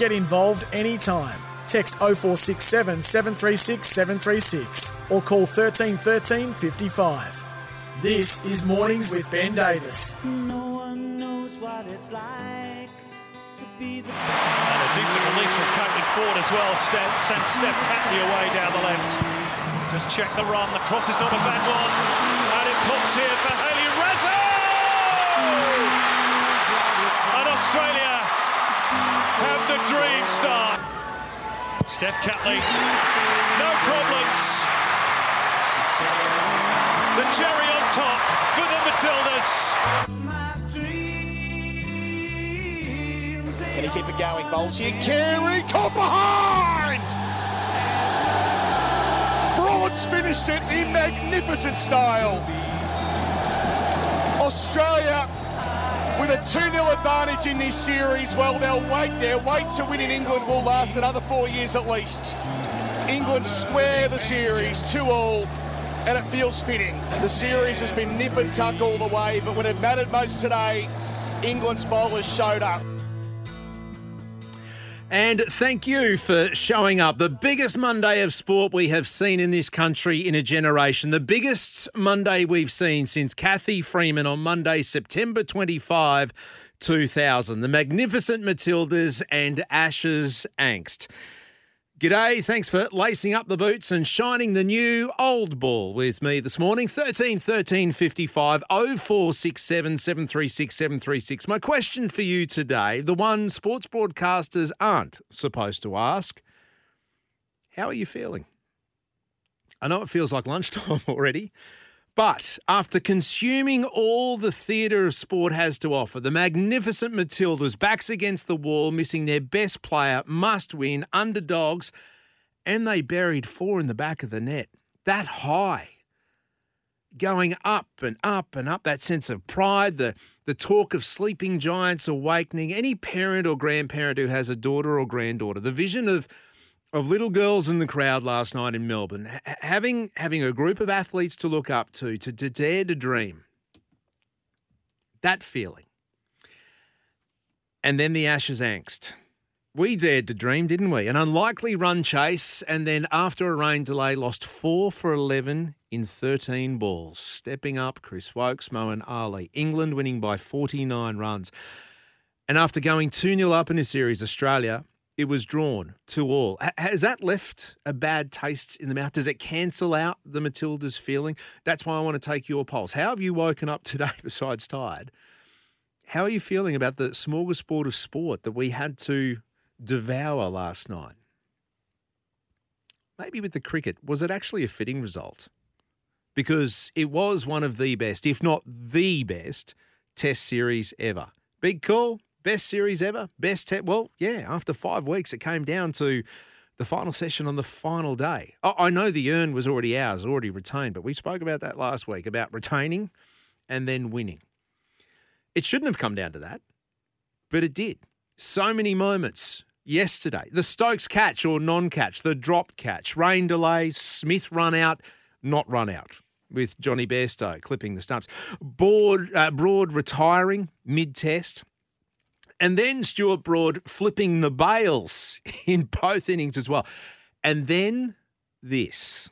Get involved anytime. Text 0467 736 736 or call 13 13 55. This is Mornings with Ben Davis. No one knows what it's like to be the And a decent release from Coatley Ford as well. Steph, sends Steph Catley away down the left. Just check the run. The cross is not a bad one. And it pops here for Hayley Raso! And Australia have the dream start. Steph Catley, no problems. The cherry on top for the Matildas. Can he keep it going? Bowls here. Carey caught behind! Broads finished it in magnificent style. Australia a 2 0 advantage in this series. Well, they'll wait. Their wait to win in England will last another four years at least. England square the series, 2 all, and it feels fitting. The series has been nip and tuck all the way, but when it mattered most today, England's bowlers showed up. And thank you for showing up. The biggest Monday of sport we have seen in this country in a generation. The biggest Monday we've seen since Cathy Freeman on Monday, September 25, 2000. The magnificent Matildas and Ashes angst. G'day, thanks for lacing up the boots and shining the new old ball with me this morning. 13 13 55 0467 736 736. My question for you today, the one sports broadcasters aren't supposed to ask How are you feeling? I know it feels like lunchtime already, but after consuming all the theatre of sport has to offer, the magnificent Matildas, backs against the wall, missing their best player, must win, underdogs, and they buried four in the back of the net. That high. Going up and up and up, that sense of pride, the, the talk of sleeping giants awakening. Any parent or grandparent who has a daughter or granddaughter, the vision of of little girls in the crowd last night in Melbourne, ha- having having a group of athletes to look up to, to, to dare to dream. That feeling. And then the Ashes angst. We dared to dream, didn't we? An unlikely run chase, and then after a rain delay, lost four for 11 in 13 balls. Stepping up, Chris Woakes, Moeen Ali. England winning by 49 runs. And after going 2 0 up in a series, Australia, it was drawn to all. Has that left a bad taste in the mouth? Does it cancel out the Matildas feeling? That's why I want to take your pulse. How have you woken up today besides tired? How are you feeling about the smorgasbord of sport that we had to devour last night? Maybe with the cricket, was it actually a fitting result? Because it was one of the best, if not the best, test series ever. Big call, best series ever, best test. Well, yeah, after five weeks, it came down to the final session on the final day. I I know the urn was already ours, already retained, but we spoke about that last week about retaining and then winning. It shouldn't have come down to that, but it did. So many moments yesterday. The Stokes catch or non catch, the drop catch, rain delays, Smith run out, not run out with Johnny Bairstow clipping the stumps. Broad, uh, Broad retiring mid test. And then Stuart Broad flipping the bails in both innings as well. And then this.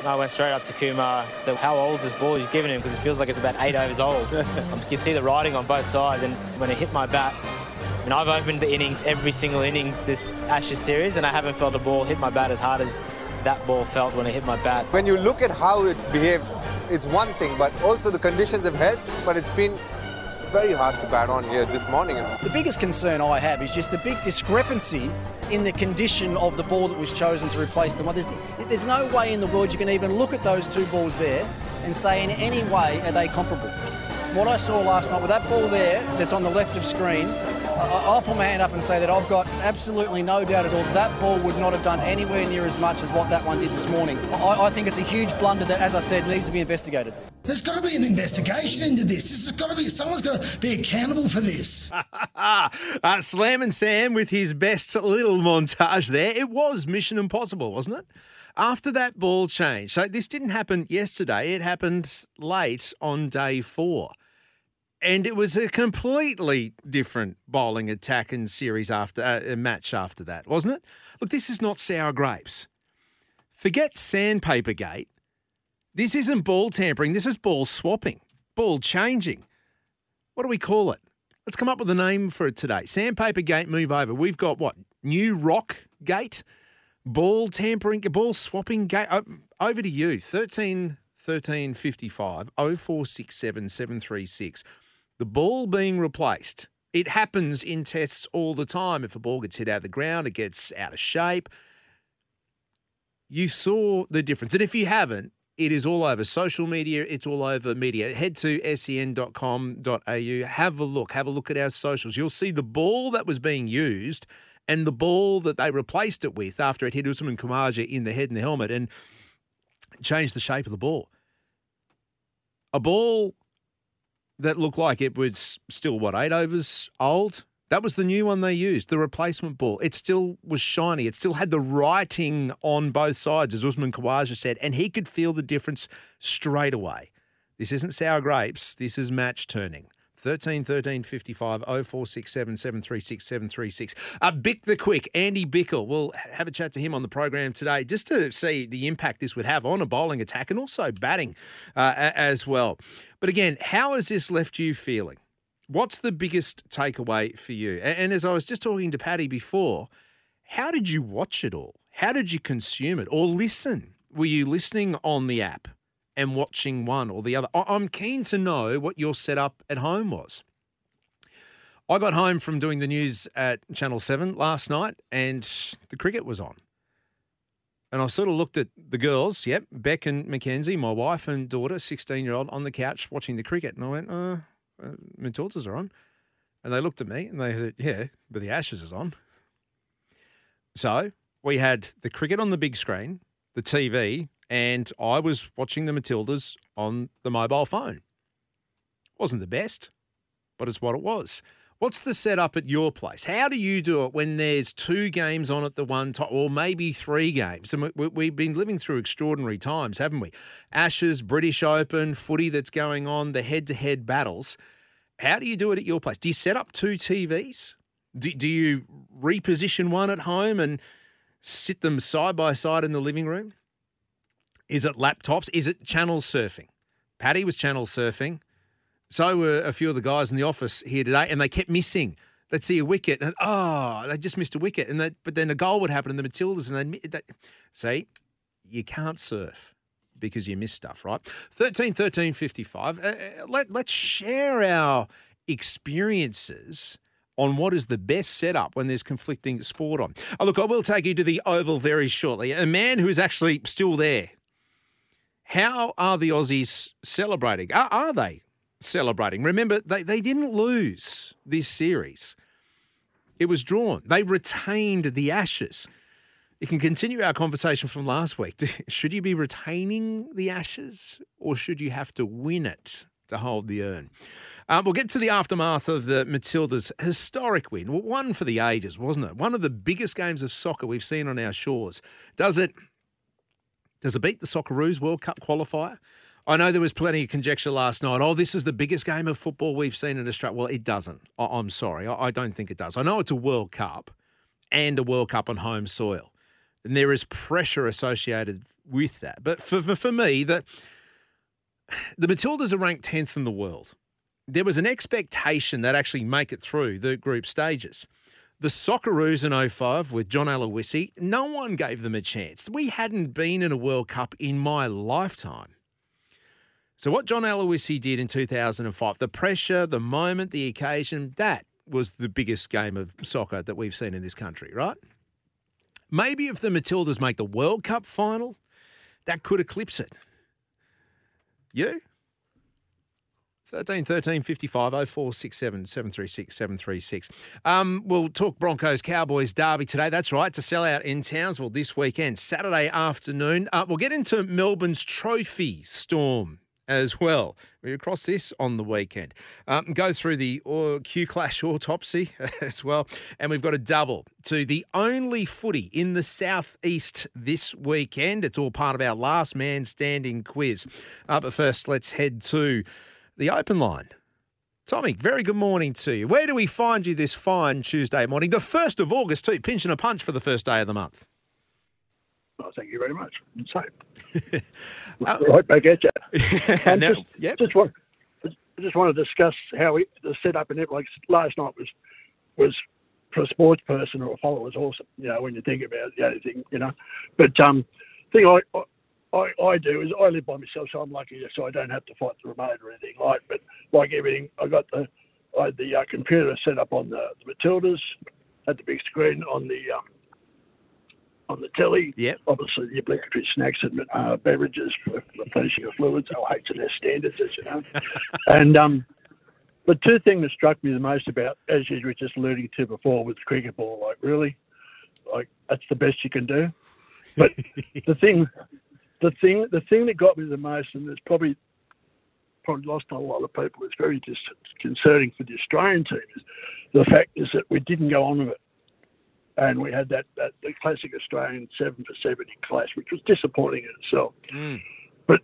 And I went straight up to Kumar. So how old is this ball he's giving him? Because it feels like it's about eight overs old. Um, you can see the writing on both sides. And when it hit my bat, I mean, I've opened the innings every single innings this Ashes series, and I haven't felt a ball hit my bat as hard as that ball felt when it hit my bat. When you look at how it's behaved, it's one thing, but also the conditions have helped, but it's been very hard to bat on here this morning. The biggest concern I have is just the big discrepancy in the condition of the ball that was chosen to replace the one. There's, there's no way in the world you can even look at those two balls there and say in any way are they comparable. What I saw last night with that ball there that's on the left of screen, I'll put my hand up and say that I've got absolutely no doubt at all that ball would not have done anywhere near as much as what that one did this morning. I, I think it's a huge blunder that, as I said, needs to be investigated. There's got to be an investigation into this. This has got to be someone's got to be accountable for this. uh, Slam and Sam with his best little montage there. It was Mission Impossible, wasn't it? After that ball change. So this didn't happen yesterday, it happened late on day four. And it was a completely different bowling attack and series after uh, a match after that, wasn't it? Look, this is not sour grapes. Forget sandpaper gate. This isn't ball tampering. This is ball swapping, ball changing. What do we call it? Let's come up with a name for it today. Sandpaper gate, move over. We've got what? New rock gate, ball tampering, ball swapping gate. Oh, over to you. 13 13 55 0467 736. The ball being replaced. It happens in tests all the time. If a ball gets hit out of the ground, it gets out of shape. You saw the difference. And if you haven't, it is all over social media. It's all over media. Head to sen.com.au. Have a look. Have a look at our socials. You'll see the ball that was being used and the ball that they replaced it with after it hit Usman Khawaja in the head and the helmet and changed the shape of the ball. A ball that looked like it was still, what, eight overs old? That was the new one they used, the replacement ball. It still was shiny. It still had the writing on both sides, as Usman Khawaja said, and he could feel the difference straight away. This isn't sour grapes. This is match turning. 13 13 55 0467 736 736. Uh, Bick the Quick, Andy Bichel. We'll have a chat to him on the program today just to see the impact this would have on a bowling attack and also batting uh, as well. But again, how has this left you feeling? What's the biggest takeaway for you? And as I was just talking to Paddy before, how did you watch it all? How did you consume it or listen? Were you listening on the app? And watching one or the other. I'm keen to know what your setup at home was. I got home from doing the news at Channel 7 last night and the cricket was on. And I sort of looked at the girls, yep, Beck and Mackenzie, my wife and daughter, 16 year old, on the couch watching the cricket. And I went, uh, uh, Matildas are on. And they looked at me and they said, yeah, but the Ashes is on. So we had the cricket on the big screen, the TV, and I was watching the Matildas on the mobile phone. Wasn't the best, but it's what it was. What's the setup at your place? How do you do it when there's two games on at the one time, or maybe three games? And we've been living through extraordinary times, haven't we? Ashes, British Open, footy that's going on, the head to head battles. How do you do it at your place? Do you set up two TVs? Do, do you reposition one at home and sit them side by side in the living room? Is it laptops? Is it channel surfing? Paddy was channel surfing. So were a few of the guys in the office here today, and they kept missing. They'd see a wicket, and oh, they just missed a wicket, and but then a goal would happen in the Matildas, and they, see, you can't surf because you miss stuff, right? 13 13 55. Uh, uh, let, let's share our experiences on what is the best setup when there's conflicting sport on. Oh, look, I will take you to the Oval very shortly. A man who is actually still there how are the Aussies celebrating? Are, are they celebrating? Remember, they, they didn't lose this series. It was drawn. They retained the Ashes. You can continue our conversation from last week. Should you be retaining the Ashes or should you have to win it to hold the urn? Um, we'll get to the aftermath of the Matildas' historic win. One for the ages, wasn't it? One of the biggest games of soccer we've seen on our shores. Does it does it beat the Socceroos World Cup qualifier? I know there was plenty of conjecture last night. Oh, this is the biggest game of football we've seen in Australia. Well, it doesn't. I- am sorry. I-, I don't think it does. I know it's a World Cup and a World Cup on home soil. And there is pressure associated with that. But for, for, me, the, the Matildas are ranked 10th in the world. There was an expectation that actually make it through the group stages. The Socceroos in 05 with John Aloisi, no one gave them a chance. We hadn't been in a World Cup in my lifetime. So, what John Aloisi did in 2005, the pressure, the moment, the occasion, that was the biggest game of soccer that we've seen in this country, right? Maybe if the Matildas make the World Cup final, that could eclipse it. You? 13 13 55 0467 736 736. Um, we'll talk Broncos Cowboys Derby today. That's right, to sell out in Townsville this weekend, Saturday afternoon. Uh, we'll get into Melbourne's trophy storm as well. We across this on the weekend. Um, go through the Q Clash autopsy as well. And we've got a double to the only footy in the southeast this weekend. It's all part of our last man standing quiz. Uh, but first, let's head to the open line. Tommy, very good morning to you. Where do we find you this fine Tuesday morning? The 1st of August, too, pinching a punch for the first day of the month. Oh, thank you very much. Same. right back at you. Um, Now- just, yep. just want, I just want to discuss how we, the setup and it. Like last night was was for a sports person or a follower was awesome. You know, when you think about the only thing, you know. But um, thing I, I I do is I live by myself, so I'm lucky, so I don't have to fight the remote or anything like. But like everything, I got the I had the uh, computer set up on the, the Matildas, had the big screen on the um, on the telly. Yep. Obviously, the obligatory snacks and uh, beverages for replenishing of fluids, OH&S standards, as you know. and um, the two things that struck me the most about, as you were just alluding to before, with the cricket ball, like really, like that's the best you can do. But the thing, the thing, the thing that got me the most, and it's probably probably lost on a lot of people, it's very disconcerting for the Australian team, is the fact is that we didn't go on with it and we had that, that the classic Australian seven for seventy clash, which was disappointing in itself. Mm. But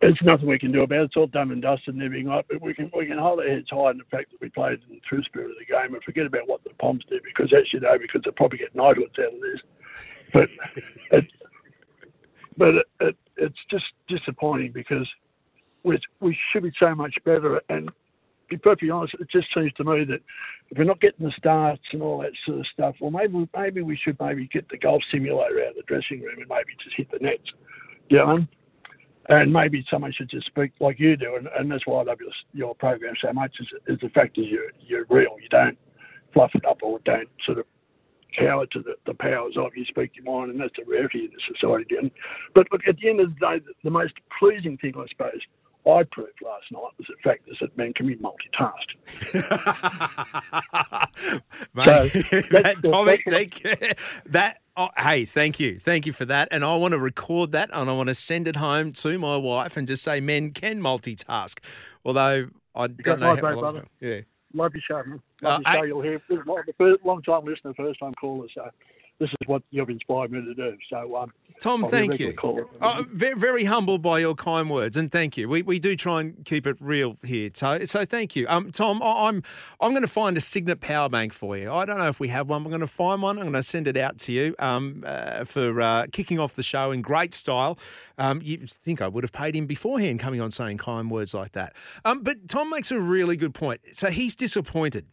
there's nothing we can do about it. It's all done and dusted and everything like. But we can we can hold our heads high in the fact that we played in the true spirit of the game and forget about what the Poms did because as you know, because they'll probably get knighthoods out of this. But it, but it, it, it's just disappointing because we we should be so much better and be perfectly honest, it just seems to me that if we're not getting the starts and all that sort of stuff, well, maybe maybe we should maybe get the golf simulator out of the dressing room and maybe just hit the nets, you know. And maybe someone should just speak like you do, and, and that's why I love your, your program so much. Is, is the fact that you're you're real. You don't fluff it up or don't sort of cower to the, the powers of. You speak your mind, and that's a rarity in the society. And, but look, at the end of the day, the, the most pleasing thing, I suppose, I proved last night was the fact is that men can be multitasked. Mate, So, that, that's- Tommy, thank, that, oh, hey, thank you. Thank you for that. And I want to record that and I want to send it home to my wife and just say men can multitask. Although I don't know how vote, well I was brother. going. Yeah. Love your show, man. Uh, Love your show. I- You'll hear this is my- the first, long time listener, first time caller. So this is what you've inspired me to do. So um, Tom, I'll thank you. Oh, very, very humbled by your kind words, and thank you. We, we do try and keep it real here, so so thank you. Um, Tom, I- I'm I'm going to find a Cygnett power bank for you. I don't know if we have one. I'm going to find one. I'm going to send it out to you um, uh, for uh, kicking off the show in great style. Um, you think I would have paid him beforehand coming on saying kind words like that. Um, but Tom makes a really good point. So he's disappointed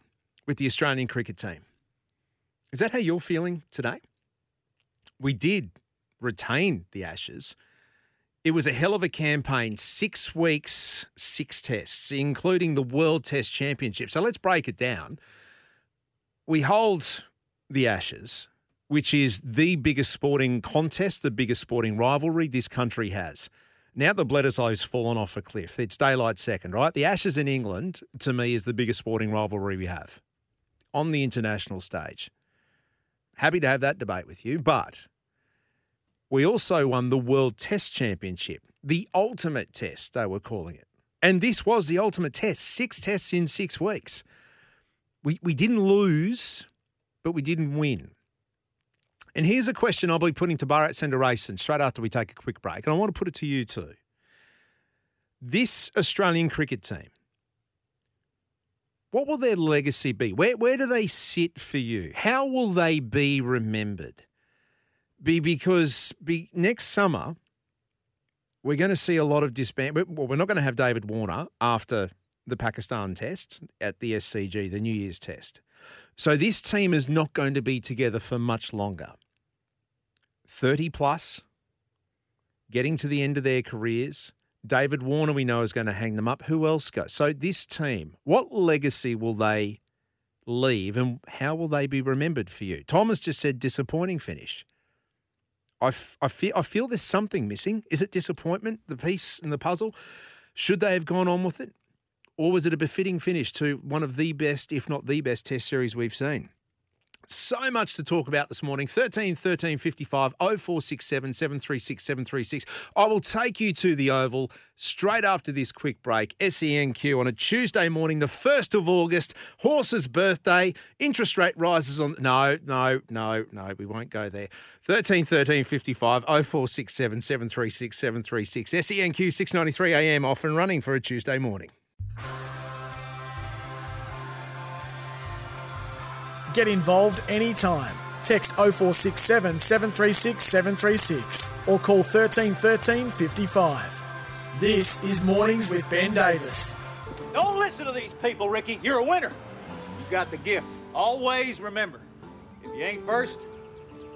with the Australian cricket team. Is that how you're feeling today? We did retain the Ashes. It was a hell of a campaign. Six weeks, six tests, including the World Test Championship. So let's break it down. We hold the Ashes, which is the biggest sporting contest, the biggest sporting rivalry this country has. Now the Bledisloe's fallen off a cliff. It's daylight second, right? The Ashes in England, to me, is the biggest sporting rivalry we have on the international stage. Happy to have that debate with you, but we also won the World Test Championship, the ultimate test, they were calling it. And this was the ultimate test six tests in six weeks. We, we didn't lose, but we didn't win. And here's a question I'll be putting to Bharat Sundaresan straight after we take a quick break. And I want to put it to you too. This Australian cricket team, what will their legacy be? Where, where do they sit for you? How will they be remembered? Be because be next summer we're going to see a lot of disband. Well, we're not going to have David Warner after the Pakistan test at the SCG, the New Year's test. So this team is not going to be together for much longer. 30 plus, getting to the end of their careers. David Warner, we know, is going to hang them up. Who else goes? So this team, what legacy will they leave and how will they be remembered for you? Thomas just said disappointing finish. I, f- I, feel, I feel there's something missing. Is it disappointment, the piece in the puzzle? Should they have gone on with it? Or was it a befitting finish to one of the best, if not the best, test series we've seen? So much to talk about this morning. 13 13 55 0467 736 736. I will take you to the Oval straight after this quick break. SENQ on a Tuesday morning, the 1st of August. Horse's birthday. Interest rate rises on. No, no, no, no, we won't go there. 13 13 55 0467 736 736. SENQ 693 AM off and running for a Tuesday morning. Get involved anytime. Text 0467 736 736 or call 13 13 55. This is Mornings with Ben Davis. Don't listen to these people, Ricky. You're a winner. You got the gift. Always remember if you ain't first,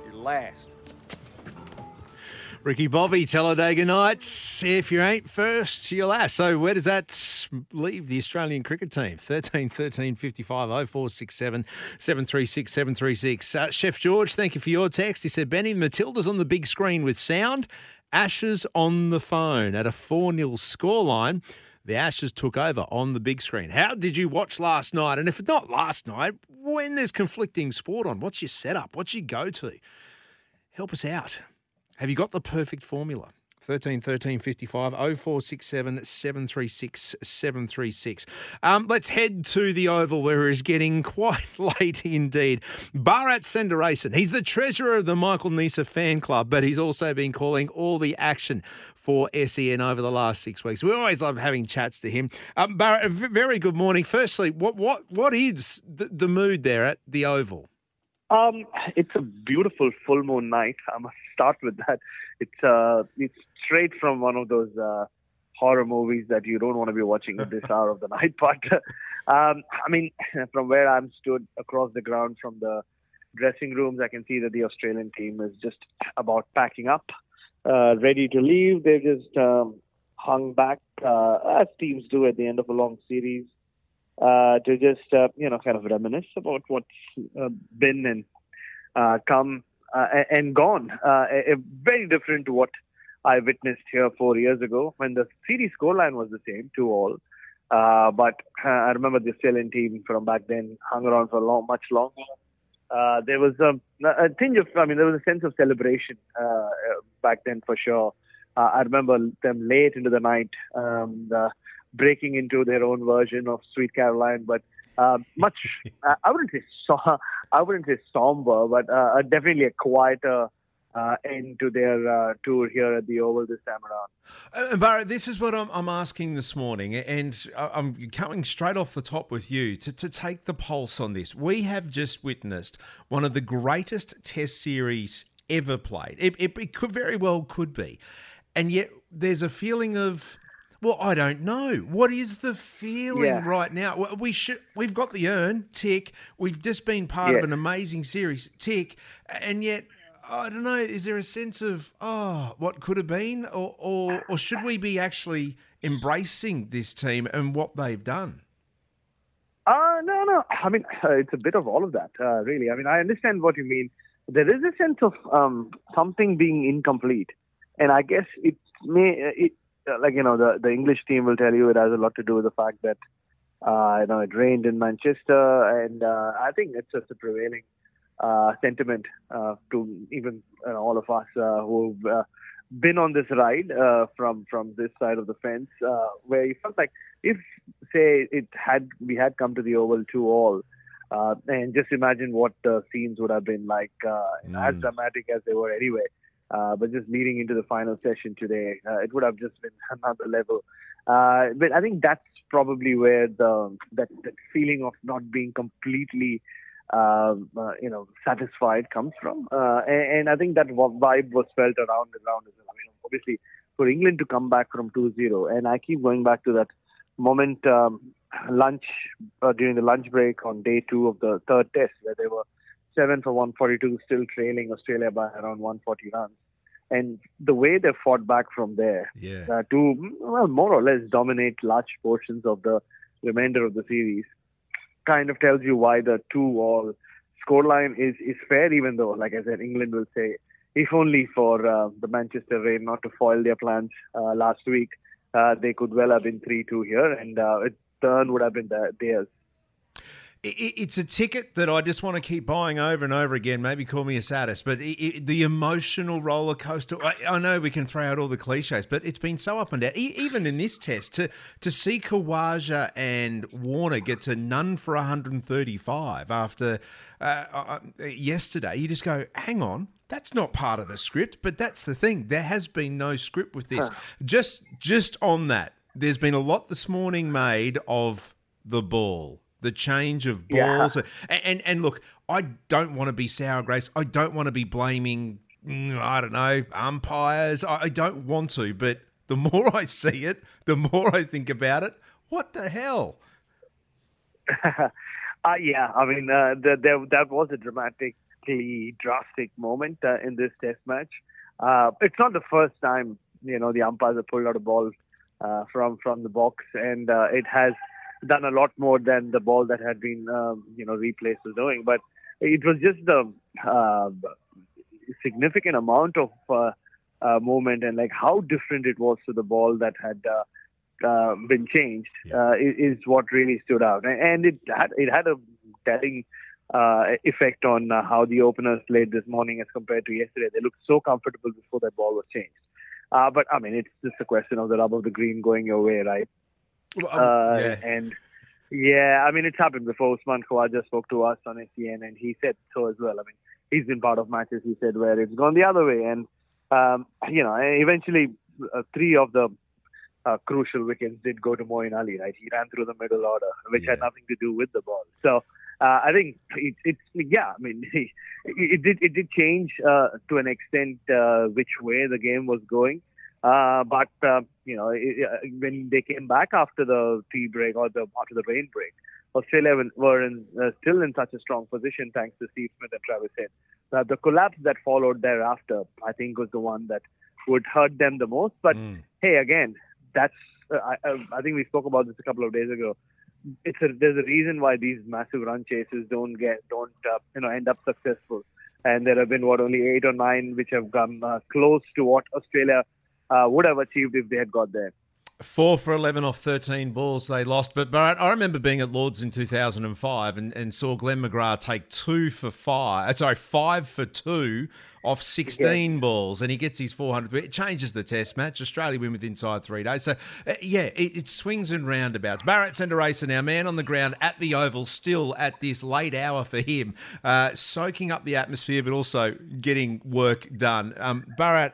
you're last. Ricky Bobby, Talladega Nights. If you ain't first, you're last. So where does that leave the Australian cricket team? 13 13 55 0467 736 736. Uh, Chef George, thank you for your text. He said, Benny, Matilda's on the big screen with sound, Ashes on the phone at a 4 0 scoreline. The Ashes took over on the big screen. How did you watch last night? And if not last night, when there's conflicting sport on, what's your setup? What's your go to? Help us out. Have you got the perfect formula? 13 13 55 0467 736 736. Um, let's head to the Oval where it's getting quite late indeed. Bharat Sundaresan, he's the treasurer of the Michael Neser fan club, but he's also been calling all the action for SEN over the last six weeks. We always love having chats to him. Um, Bharat, very good morning. Firstly, what what what is the, the mood there at the Oval? Um, it's a beautiful full moon night. I must start with that. It's uh, it's straight from one of those uh, horror movies that you don't want to be watching at this hour of the night. But um, I mean, from where I'm stood across the ground from the dressing rooms, I can see that the Australian team is just about packing up, uh, ready to leave. They've just um, hung back uh, as teams do at the end of a long series uh, to just uh, you know kind of reminisce about what's uh, been and uh, come uh, and gone. Uh, very different to what I witnessed here four years ago when the series scoreline was the same, two all. Uh, but uh, I remember the Australian team from back then hung around for long, much longer. Uh, there was a, a tinge of, I mean, there was a sense of celebration uh, back then for sure. Uh, I remember them late into the night, um, the, breaking into their own version of Sweet Caroline, but uh, much uh, I wouldn't say so, I wouldn't say somber, but uh, definitely a quieter uh, end to their uh, tour here at the Oval this time around. Uh, Bharat, this is what I'm, I'm, asking this morning, and I'm coming straight off the top with you to, to take the pulse on this. We have just witnessed one of the greatest Test series ever played. It, it, it could very well could be, and yet there's a feeling of well, I don't know. What is the feeling yeah. right now? We should. We've got the urn tick. We've just been part yeah. of an amazing series tick, and yet I don't know. Is there a sense of oh, what could have been, or or, or should we be actually embracing this team and what they've done? Uh, no, no. I mean, uh, it's a bit of all of that, uh, really. I mean, I understand what you mean. There is a sense of um, something being incomplete, and I guess it may it uh, like you know the the English team will tell you it has a lot to do with the fact that uh, you know it rained in Manchester, and uh, I think it's just a prevailing uh, sentiment uh, to even you know, all of us uh, who've uh, been on this ride uh, from from this side of the fence, uh, where you felt like if say it had we had come to the Oval two all. Uh, and just imagine what the scenes would have been like, uh, mm. as dramatic as they were anyway. Uh, but just leading into the final session today, uh, it would have just been another level. Uh, but I think that's probably where the that, that feeling of not being completely, um, uh, you know, satisfied comes from. Uh, and, and, I think that vibe was felt around and around. I mean, obviously, for England to come back from 2-0, and I keep going back to that moment um, lunch uh, during the lunch break on day two of the third test, where they were seven for 142, still trailing Australia by around 140 runs. And the way they fought back from there yeah. uh, to, well, more or less dominate large portions of the remainder of the series kind of tells you why the two-all scoreline is, is fair, even though, like I said, England will say, if only for uh, the Manchester rain not to foil their plans uh, last week, uh, they could well have been 3-2 here, and uh, it turn would have been theirs. It's a ticket that I just want to keep buying over and over again. Maybe call me a sadist, but it, it, the emotional roller coaster. I, I, know we can throw out all the cliches, but it's been so up and down. E- even in this test, to to see Khawaja and Warner get to none for 135 after uh, uh, yesterday, you just go, hang on, that's not part of the script. But that's the thing. There has been no script with this. Huh. Just just on that, there's been a lot this morning made of the ball the change of Yeah. balls. And, and and look, I don't want to be sour grapes. I don't want to be blaming I don't know, umpires. I, I don't want to, but the more I see it, the more I think about it. What the hell? Uh, yeah, I mean, uh, the, there, that was a dramatically drastic moment uh, in this test match. Uh, it's not the first time, you know, the umpires have pulled out a ball uh, from from the box, and uh, it has done a lot more than the ball that had been, um, you know, replaced was doing. But it was just the uh, significant amount of uh, uh, movement and like how different it was to the ball that had uh, uh, been changed uh, is, what really stood out, and, and it had it had a telling uh, effect on uh, how the openers played this morning as compared to yesterday. They looked so comfortable before that ball was changed. Uh, but I mean, it's just a question of the rub of the green going your way, right? Uh, yeah. And yeah, I mean, it's happened before. Usman Khawaja spoke to us on SEN, and he said so as well. I mean, he's been part of matches, he said, where it's gone the other way. And, um, you know, eventually uh, three of the uh, crucial wickets did go to Moeen Ali, right? He ran through the middle order, which had nothing to do with the ball. So uh, I think it, it's, yeah, I mean, it, it did it did change uh, to an extent uh, which way the game was going. Uh, but uh, you know, uh, when they came back after the tea break or the after the rain break, Australia were- in, uh, still in such a strong position thanks to Steve Smith and Travis Head. Uh, the collapse that followed thereafter, I think, was the one that would hurt them the most. But hey, again, that's uh, I, I I think we spoke about this a couple of days ago. It's a, there's a reason why these massive run chases don't get don't uh, you know end up successful, and there have been what only eight or nine which have come uh, close to what Australia uh, would have achieved if they had got there. Four for 11 off 13 balls they lost. But, but I remember being at Lords in 2005 and, and saw Glenn McGrath take two for five, uh, sorry, five for two off 16 balls, and he gets his 400. It changes the test match. Australia win with inside three days. So, uh, yeah, it, it swings and roundabouts. Bharat Sundaresan now, man on the ground at the Oval, still at this late hour for him, uh, soaking up the atmosphere, but also getting work done. Um, Bharat,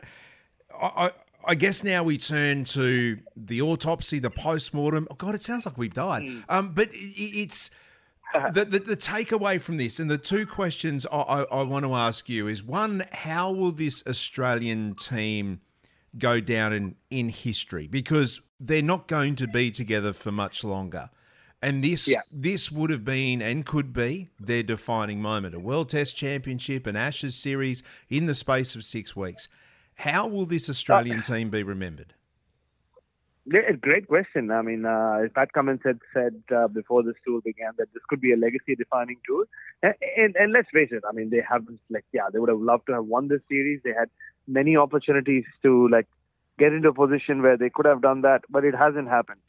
I, I, I guess now we turn to the autopsy, the post-mortem. Oh God, it sounds like we've died. Um, but i- i- it's the, the the takeaway from this, and the two questions I, I, I want to ask you is one: How will this Australian team go down in in history? Because they're not going to be together for much longer. And this Yeah. this would have been and could be their defining moment. A World Test Championship, an Ashes series in the space of six weeks. How will this Australian team be remembered? Great question. I mean, uh, Pat Cummins had said uh, before this tour began that this could be a legacy-defining tour, and, and, and let's face it. I mean, they haven't like yeah, they would have loved to have won this series. They had many opportunities to like get into a position where they could have done that, but it hasn't happened.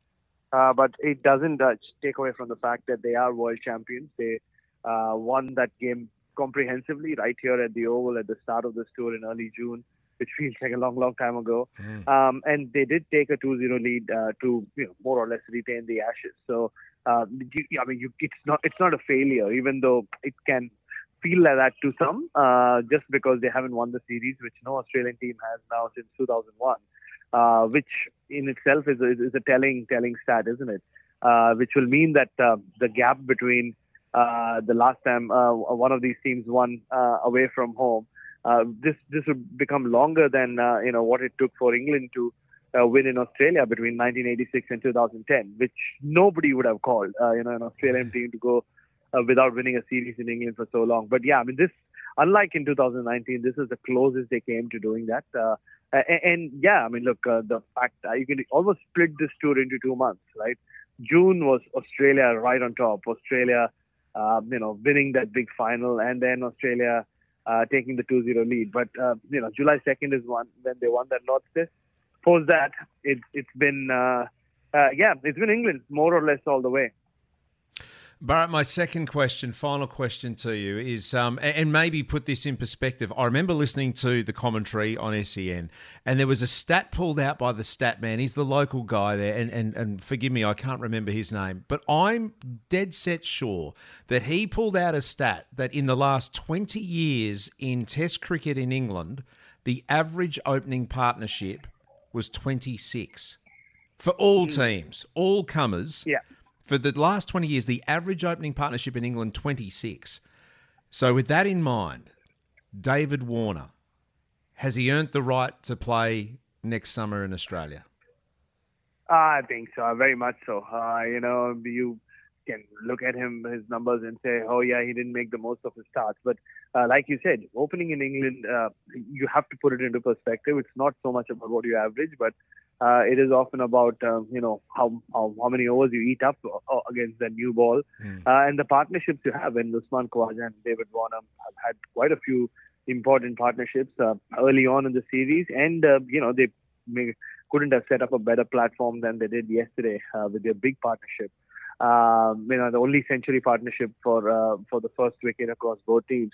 Uh, but it doesn't uh, take away from the fact that they are world champions. They uh, won that game comprehensively right here at the Oval at the start of this tour in early June, which feels like a long, long time ago. Um, and they did take a 2-0 lead uh, to you know, more or less retain the Ashes. So uh, you, I mean, you, it's not it's not a failure, even though it can feel like that to some, uh, just because they haven't won the series, which no Australian team has now since 2001 uh, which in itself is a, is a telling telling stat, isn't it? Uh, which will mean that uh, the gap between uh, the last time uh, one of these teams won uh, away from home, uh, this this would become longer than uh, you know what it took for England to uh, win in Australia between 1986 and 2010, which nobody would have called. Uh, you know, an Australian team to go uh, without winning a series in England for so long. But yeah, I mean this. Unlike in 2019, this is the closest they came to doing that. Uh, and, and yeah, I mean, look, the fact you can almost split this tour into two months, right? June was Australia right on top, Australia, um, you know, winning that big final, and then Australia uh, taking the 2-0 lead. But uh, you know, July 2nd is one when they won that North Test. Post that, it, it's been uh, uh, yeah, it's been England more or less all the way. Bharat, my second question, final question to you is, um, and maybe put this in perspective. I remember listening to the commentary on SEN, and there was a stat pulled out by the stat man. He's the local guy there, and, and, and forgive me, I can't remember his name, but I'm dead set sure that he pulled out a stat that in the last 20 years in Test cricket in England, the average opening partnership was 26 for all teams, all comers. Yeah. For the last 20 years, the average opening partnership in England, 26. So, with that in mind, David Warner, has he earned the right to play next summer in Australia? I think so, very much so. Uh, you know, you can look at him, his numbers, and say, oh, yeah, he didn't make the most of his starts. But uh, like you said, opening in England, uh, you have to put it into perspective. It's not so much about what you average, but uh, it is often about um, you know how, how how many overs you eat up uh, against the new ball Hmm. uh, and the partnerships you have. And Usman Khawaja and David Warner have had quite a few important partnerships uh, early on in the series, and uh, you know they may, couldn't have set up a better platform than they did yesterday uh, with their big partnership. Um, you know, the only century partnership for uh, for the first wicket across both teams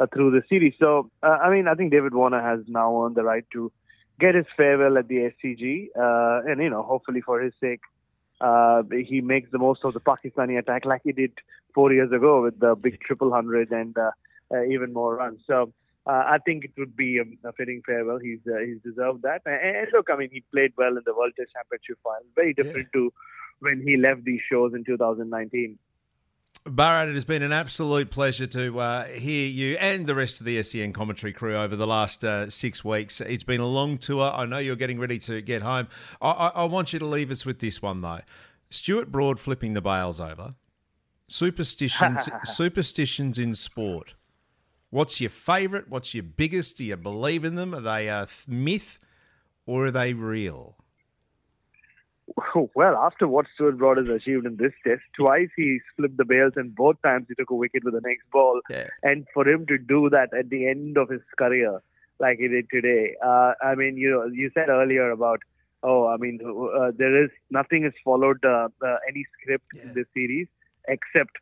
uh, through the series. So, uh, I mean, I think David Warner has now earned the right to get his farewell at the SCG, uh, and you know, hopefully for his sake, uh, he makes the most of the Pakistani attack like he did four years ago with the big triple hundred and uh, uh, even more runs. So. Uh, I think it would be a, a fitting farewell. He's uh, he's deserved that. And, and look, I mean, he played well in the World Test Championship final. Very different to when he left these shows in 2019. Bharat, it has been an absolute pleasure to uh, hear you and the rest of the SEN commentary crew over the last uh, six weeks. It's been a long tour. I know you're getting ready to get home. I, I, I want you to leave us with this one, though. Stuart Broad flipping the bails over. Superstitions, superstitions in sport. What's your favourite? What's your biggest? Do you believe in them? Are they a myth or are they real? Well, after what Stuart Broad has achieved in this test, twice he flipped the bails and both times he took a wicket with the next ball. Yeah. And for him to do that at the end of his career, like he did today, uh, I mean, you know, you said earlier about, oh, I mean, uh, there is nothing has followed uh, uh, any script in this series except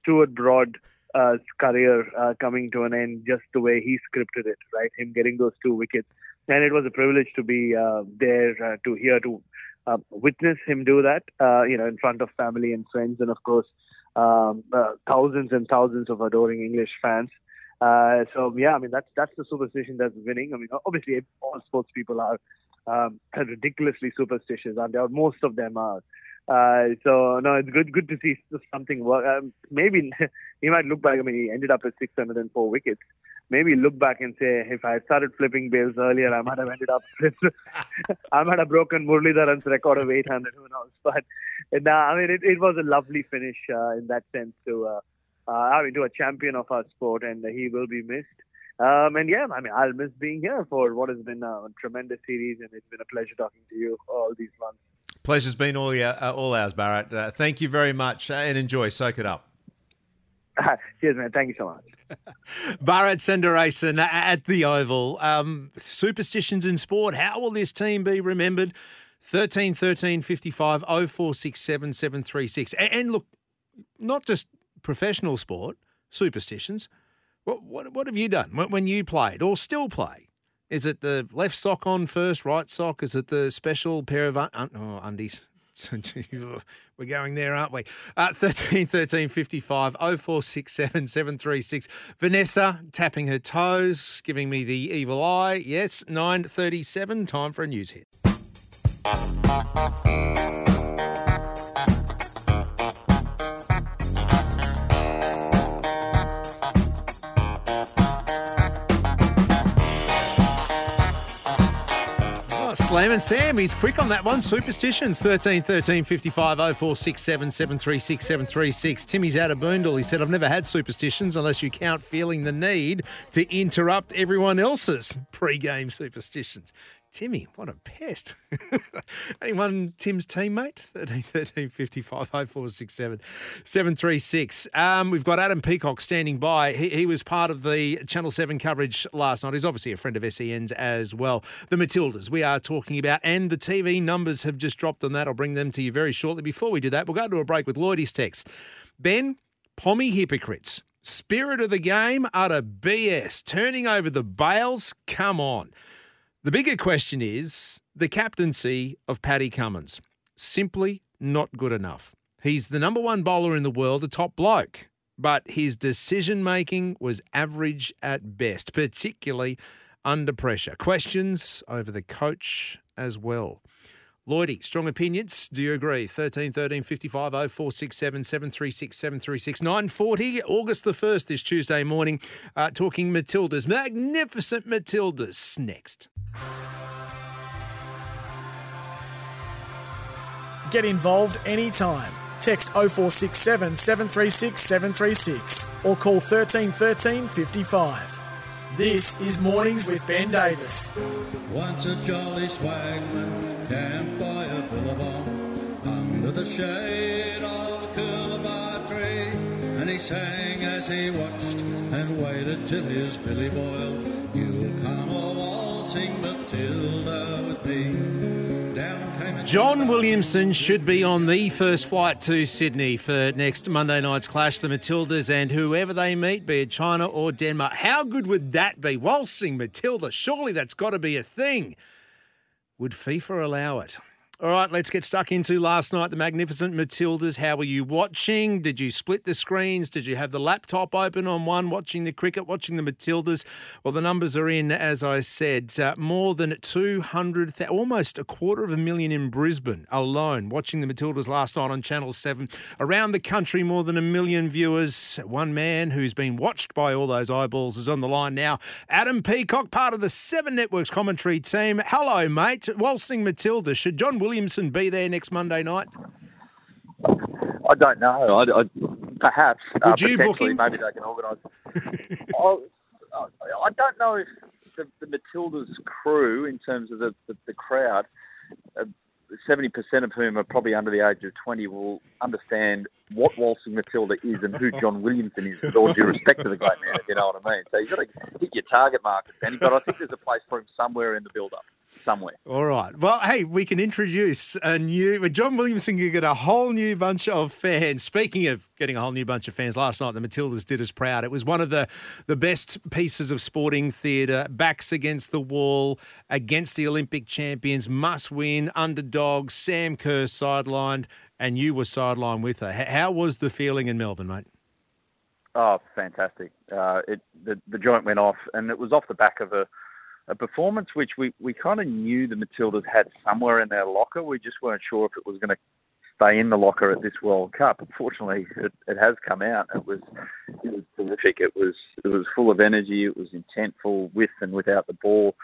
Stuart Broad. Uh, career uh, coming to an end just the way he scripted it, right? Him getting those two wickets, and it was a privilege to be uh, there uh, to hear to uh, witness him do that, uh, you know, in front of family and friends, and of course, um, uh, thousands and thousands of adoring English fans. Uh, so yeah, I mean that's that's the superstition that's winning. I mean, obviously all sports people are um, ridiculously superstitious, and most of them are. Uh, so no, it's good good to see something work. Um, maybe he might look back. I mean, he ended up with 604 wickets. Maybe look back and say, if I started flipping bails earlier, I might have ended up. I might have broken Muralidharan's record of 800. Who knows? But nah, I mean, it, it was a lovely finish uh, in that sense to, uh, uh, I mean, to a champion of our sport, and he will be missed. Um, and yeah, I mean, I'll miss being here for what has been a tremendous series, and it's been a pleasure talking to you all these months. Pleasure's been all, uh, all ours, Bharat. Uh, thank you very much uh, and enjoy. Soak it up. Cheers, man. Thank you so much. Bharat Sundaresan at the Oval. Um, superstitions in sport. How will this team be remembered? 13 13 55 0467 736. And, and look, not just professional sport, superstitions. What, what, what have you done when, you played or still play? Is it the left sock on first, right sock? Is it the special pair of un- oh, undies? We're going there, aren't we? Uh, 13 13 55 0467 736. Vanessa tapping her toes, giving me the evil eye. Yes, 937. Time for a news hit. Slam and Sam, he's quick on that one. Superstitions, 13 13 55 0467 736 736. Timmy's out of Boondall. He said, I've never had superstitions unless you count feeling the need to interrupt everyone else's pre game superstitions. Timmy, what a pest. Anyone Tim's teammate? 13 13 55 0467 736. Um, we've got Adam Peacock standing by. He, he was part of the Channel 7 coverage last night. He's obviously a friend of SEN's as well. The Matildas we are talking about, and the TV numbers have just dropped on that. I'll bring them to you very shortly. Before we do that, we'll go to a break with Lloydie's text. Ben, Pommy hypocrites. Spirit of the game, utter BS. Turning over the bails, come on. The bigger question is the captaincy of Paddy Cummins. Simply not good enough. He's the number one bowler in the world, a top bloke, but his decision making was average at best, particularly under pressure. Questions over the coach as well. Lloydie, strong opinions. Do you agree? 13 13 55 0467 736 736 940. August the 1st is Tuesday morning. Uh, talking Matildas. Magnificent Matildas. Next. Get involved anytime. Text 0467 736 736 or call 13 13 55. This is Mornings with Ben Davis. Once a jolly swagman camped by a billabong under the shade of a coolabah tree, and he sang as he watched and waited till his billy boiled. John Williamson should be on the first flight to Sydney for next Monday night's clash, the Matildas and whoever they meet, be it China or Denmark. How good would that be? Waltzing Matilda, surely that's got to be a thing. Would FIFA allow it? All right, let's get stuck into last night. The magnificent Matildas. How were you watching? Did you split the screens? Did you have the laptop open on one, watching the cricket, watching the Matildas? Well, the numbers are in, as I said, uh, more than 200, almost a quarter of a million in Brisbane alone, watching the Matildas last night on Channel 7. Around the country, more than a million viewers. One man who's been watched by all those eyeballs is on the line now. Adam Peacock, part of the Seven Networks commentary team. Hello, mate. Waltzing Matilda. Should John Williamson be there next Monday night? I don't know. I, I, perhaps. uh, you book him? Maybe they can organise. I, I I don't know if the, the Matildas crew, in terms of the, the, the crowd, uh, seventy percent of whom are probably under the age of twenty, will understand what Waltzing Matilda is and who John Williamson is. With all due respect to the great man, if you know what I mean. So you've got to hit your target market, Danny. But I think there's a place for him somewhere in the build-up, somewhere. All right. Well, hey, we can introduce a new. John Williamson can get a whole new bunch of fans. Speaking of getting a whole new bunch of fans, last night the Matildas did us proud. It was one of the the best pieces of sporting theatre. Backs against the wall, against the Olympic champions, must win, underdogs. Sam Kerr sidelined, and you were sidelined with her. How was the feeling in Melbourne, mate? Oh, fantastic! Uh, it the, the joint went off, and it was off the back of a, a performance which we, we kind of knew the Matildas had somewhere in their locker. We just weren't sure if it was going to stay in the locker at this World Cup. Unfortunately, it, it has come out. It was it was terrific. It was it was full of energy. It was intentful with and without the ball.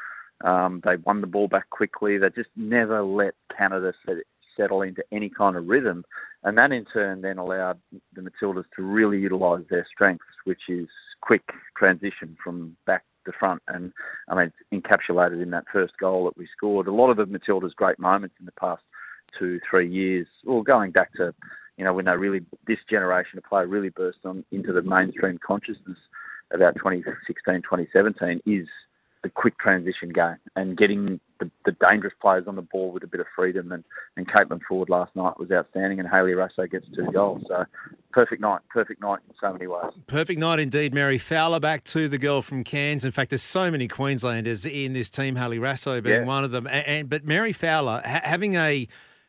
Um, they won the ball back quickly. They just never let Canada set, settle into any kind of rhythm, and that in turn then allowed the Matildas to really utilise their strengths, which is quick transition from back to front. And I mean, encapsulated in that first goal that we scored. A lot of the Matildas' great moments in the past two, three years, or going back to, you know, when they really, this generation of player really burst on into the mainstream consciousness about 2016, 2017 is the quick transition game and getting the, the dangerous players on the ball with a bit of freedom. And, and Caitlin Foord last night was outstanding, and Hayley Raso gets two goals. So perfect night, perfect night in so many ways. Perfect night indeed, Mary Fowler. Back to the girl from Cairns. In fact, there's so many Queenslanders in this team. Hayley Raso being Yeah. one of them. And, and but Mary Fowler ha- having a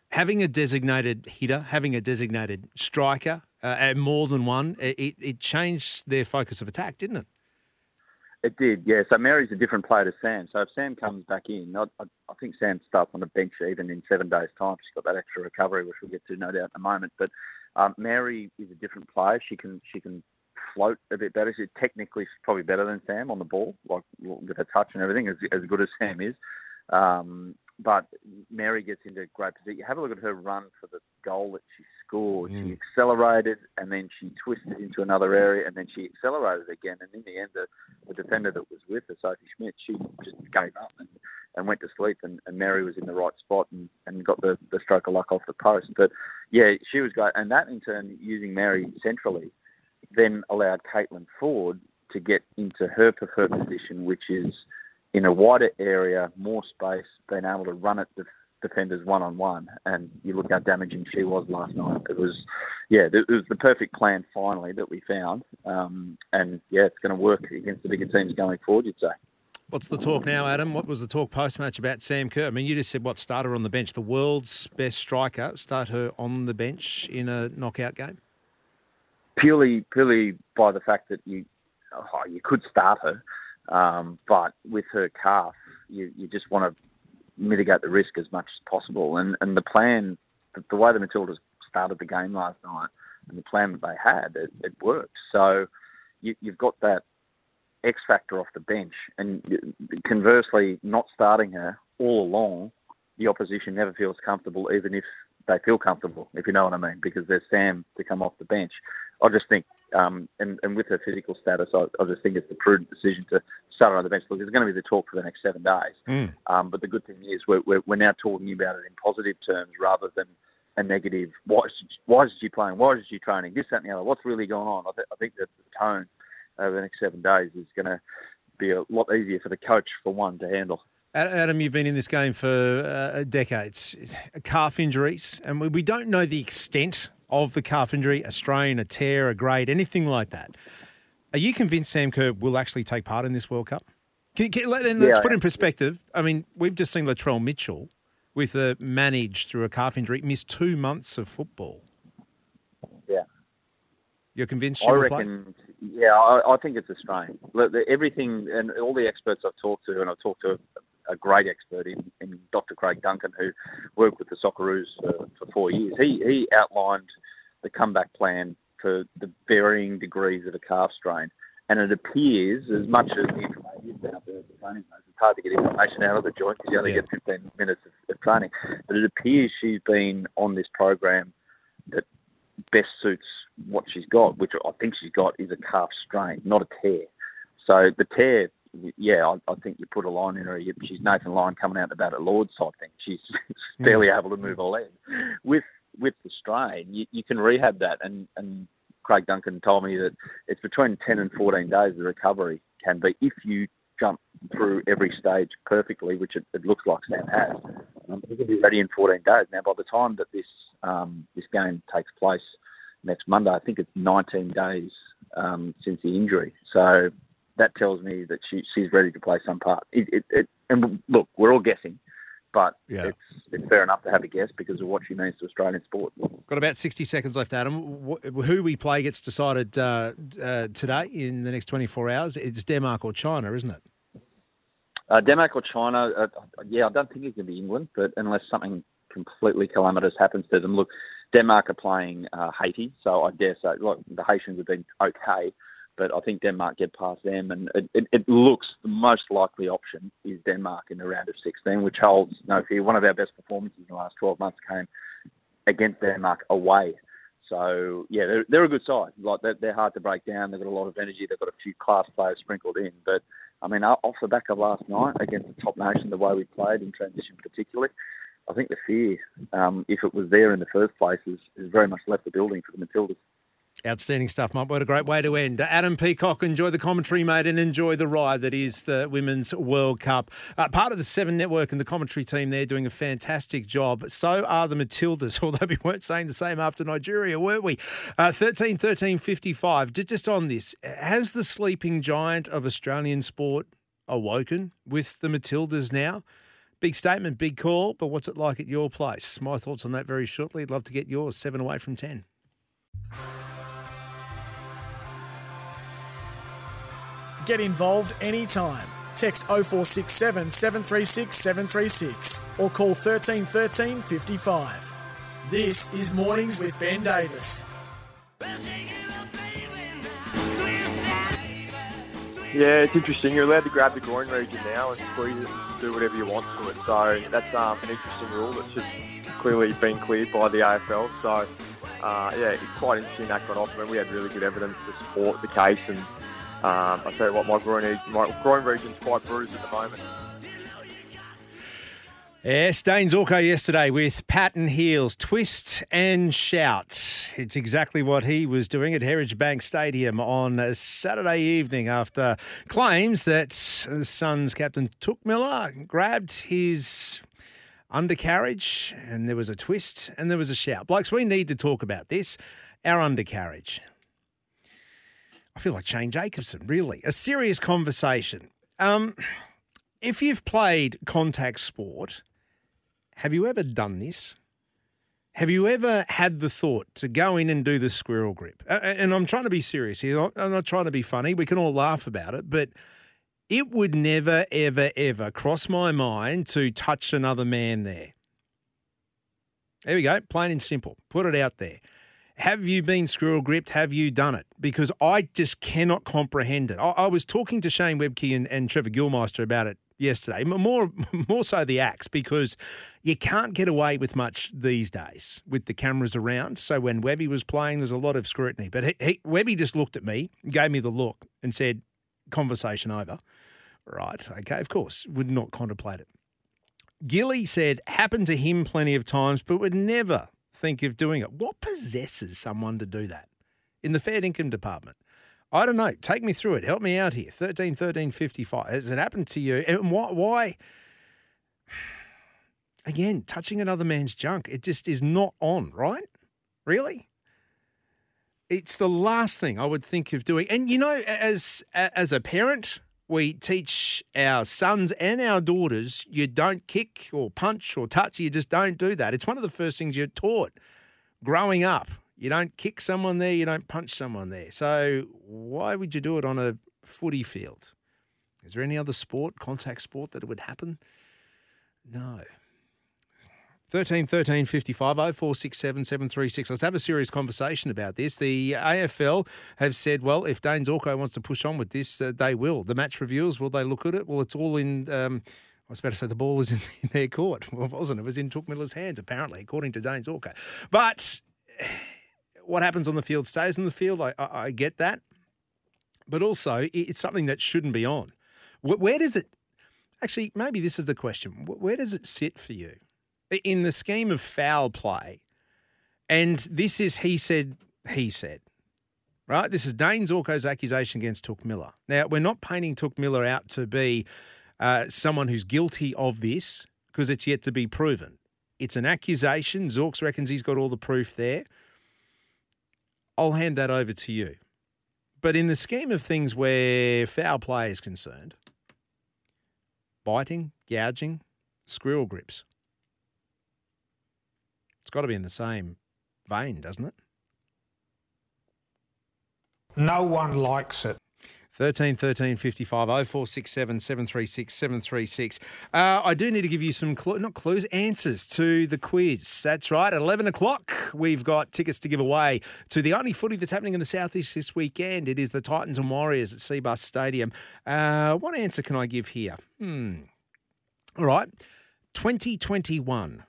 having a designated hitter, having a designated striker, uh, and more than one, it- it changed their focus of attack, didn't it? It did, yeah. So Mary's a different player to Sam. So if Sam comes back in, I, I, think Sam starts on the bench even in seven days' time. She's got that extra recovery, which we'll get to no doubt in a moment. But um, Mary is a different player. She can she can float a bit better. She technically she's probably better than Sam on the ball, like with her touch and everything, as as good as Sam is. Um, but Mary gets into great position. Have a look at her run for the goal that she scored. She mm. accelerated and then she twisted into another area and then she accelerated again. And in the end, the, the defender that was with her, Sophie Schmidt, she just gave up and, and went to sleep. And, and Mary was in the right spot and, and got the, the stroke of luck off the post. But yeah, she was great. And that in turn, using Mary centrally, then allowed Caitlin Foord to get into her preferred position, which is in a wider area, more space, being able to run at the defenders one on one. And you look how damaging she was last night. It was, yeah, it was the perfect plan finally that we found. Um, and yeah, it's going to work against the bigger teams going forward, you'd say. What's the talk now, Adam? What was the talk post match about Sam Kerr? I mean, you just said what start her on the bench, the world's best striker, start her on the bench in a knockout game. purely purely by the fact that you oh, you could start her, um, but with her calf, you, you just want to mitigate the risk as much as possible. And and the plan, the, the way the Matildas started the game last night, and the plan that they had, it, it worked. So you, you've got that X factor off the bench, and conversely, not starting her all along, the opposition never feels comfortable, even if they feel comfortable, if you know what I mean, because there's Sam to come off the bench. I just think, um, and, and with her physical status, I, I just think it's the prudent decision to start her on the bench. Look, it's going to be the talk for the next seven days. Mm. Um, but the good thing is we're, we're, we're now talking about it in positive terms rather than a negative. Why is she, why is she playing? Why is she training? This, that, and the other. What's really going on? I, th- I think that the tone over the next seven days is going to be a lot easier for the coach, for one, to handle. Adam, you've been in this game for uh, decades. Calf injuries, and we, don't know the extent of the calf injury, a strain, a tear, a grade, anything like that. Are you convinced Sam Kerr will actually take part in this World Cup? Can, can, let, let's Yeah, put in perspective. I mean, we've just seen Latrell Mitchell with a managed through a calf injury, missed two months of football. Yeah. You're convinced I will play? reckon, yeah, I, I think it's a strain. Look, the, everything and all the experts I've talked to, and I've talked to a, great expert in, in Dr. Craig Duncan, who worked with the Socceroos for, for four years. He he outlined the comeback plan for the varying degrees of a calf strain, and it appears as much as the information is out there for training, it's hard to get information out of the joint because you only get 15 minutes of, of training. But it appears she's been on this program that best suits what she's got, which I think she's got is a calf strain, not a tear. So the tear, yeah, I, I think you put a line in her. She's Nathan Lyon coming out the bat at Lords type thing. She's barely able to move her leg. With with the strain, you, you can rehab that. And, and Craig Duncan told me that it's between 10 and 14 days the recovery can be if you jump through every stage perfectly, which it, it looks like Sam has. Um, he can be ready in 14 days. Now, by the time that this um, this game takes place next Monday, I think it's 19 days um, since the injury. So that tells me that she, she's ready to play some part. It, it, it, and look, we're all guessing, but Yeah. it's, it's fair enough to have a guess because of what she means to Australian sport. Got about 60 seconds left, Adam. Who we play gets decided uh, uh, today in the next 24 hours. It's Denmark or China, isn't it? Uh, Denmark or China, uh, yeah, I don't think it's going to be England, but unless something completely calamitous happens to them. Look, Denmark are playing uh, Haiti, so I dare say, look, the Haitians have been okay, but I think Denmark get past them, and it, it, it looks the most likely option is Denmark in the round of 16, which holds no fear. One of our best performances in the last 12 months came against Denmark away. So yeah, they're, they're a good side. Like they're, they're hard to break down. They've got a lot of energy. They've got a few class players sprinkled in. But I mean, off the back of last night against the top nation, the way we played in transition, particularly, I think the fear, um, if it was there in the first place, is, is very much left the building for the Matildas. Outstanding stuff, Mike. What a great way to end. Adam Peacock, enjoy the commentary, mate, and enjoy the ride that is the Women's World Cup. Uh, part of the Seven Network and the commentary team there doing a fantastic job. So are the Matildas, although we weren't saying the same after Nigeria, weren't we? Uh, 13 13 55. Ju- Just on this, has the sleeping giant of Australian sport awoken with the Matildas now? Big statement, big call, but what's it like at your place? My thoughts on that very shortly. I'd love to get yours. Seven away from 10. Get involved anytime. Text 0467 736 736 or call 1313 55. This is Mornings with Ben Davis. Yeah, it's interesting. You're allowed to grab the groin region now and squeeze it and do whatever you want to it. So that's um, an interesting rule that's just clearly been cleared by the AFL. So uh, yeah, it's quite interesting that got off. I mean, we had really good evidence to support the case, and um, I tell you what, my groin, my groin region's quite bruised at the moment. Yes, Dayne Zorko yesterday with Patton Heels, twist and shout. It's exactly what he was doing at Heritage Bank Stadium on Saturday evening after claims that Suns captain Touk Miller grabbed his undercarriage and there was a twist and there was a shout. Blokes, we need to talk about this. Our undercarriage. I feel like Shane Jacobson, really. A serious conversation. Um, if you've played contact sport, have you ever done this? Have you ever had the thought to go in and do the squirrel grip? And I'm trying to be serious here. I'm not trying to be funny. We can all laugh about it, but It would never, ever, ever cross my mind to touch another man there. There we go, plain and simple. Put it out there. Have you been squirrel gripped? Have you done it? Because I just cannot comprehend it. I, I was talking to Shane Webcke and, and Trevor Gilmeister about it yesterday. More, more so the axe because you can't get away with much these days with the cameras around. So when Webby was playing, there's a lot of scrutiny. But he, he, Webby just looked at me, gave me the look, and said, "Conversation over." Right? Okay. Of course, would not contemplate it. Gilly said happened to him plenty of times, but would never think of doing it. What possesses someone to do that in the fair income department? I don't know. Take me through it. Help me out here. 13 13 55. Has it happened to you? And why, why? Again, touching another man's junk, it just is not on, right? Really? It's the last thing I would think of doing. And you know, as as a parent, we teach our sons and our daughters you don't kick or punch or touch. You just don't do that. It's one of the first things you're taught growing up. You don't kick someone there, you don't punch someone there. So why would you do it on a footy field? Is there any other sport, contact sport, that it would happen? No. 13 13 55 0467 736. Let's have a serious conversation about this. The AFL have said, well, if Dayne Zorko wants to push on with this, uh, they will. The match reviews, will they look at it? Well, it's all in. Um, I was about to say the ball is in, in their court. Well, it wasn't. It was in Touk Miller's hands, apparently, according to Dayne Zorko. But what happens on the field stays on the field. I, I, I get that. But also, it's something that shouldn't be on. Where, where does it. Actually, maybe this is the question. Where does it sit for you? In the scheme of foul play, and this is he said, he said, right? This is Dayne Zorko's accusation against Touk Miller. Now, we're not painting Touk Miller out to be uh, someone who's guilty of this because it's yet to be proven. It's an accusation. Zorks reckons he's got all the proof there. I'll hand that over to you. But in the scheme of things where foul play is concerned, biting, gouging, squirrel grips, it's got to be in the same vein, doesn't it? No one likes it. 13 13 55 0467 736 736. Uh, I do need to give you some, not clues, answers to the quiz. That's right. At 11 o'clock, we've got tickets to give away to the only footy that's happening in the Southeast this weekend. It is the Titans and Warriors at Cbus Stadium. Uh, what answer can I give here? Hmm. All right. 2021.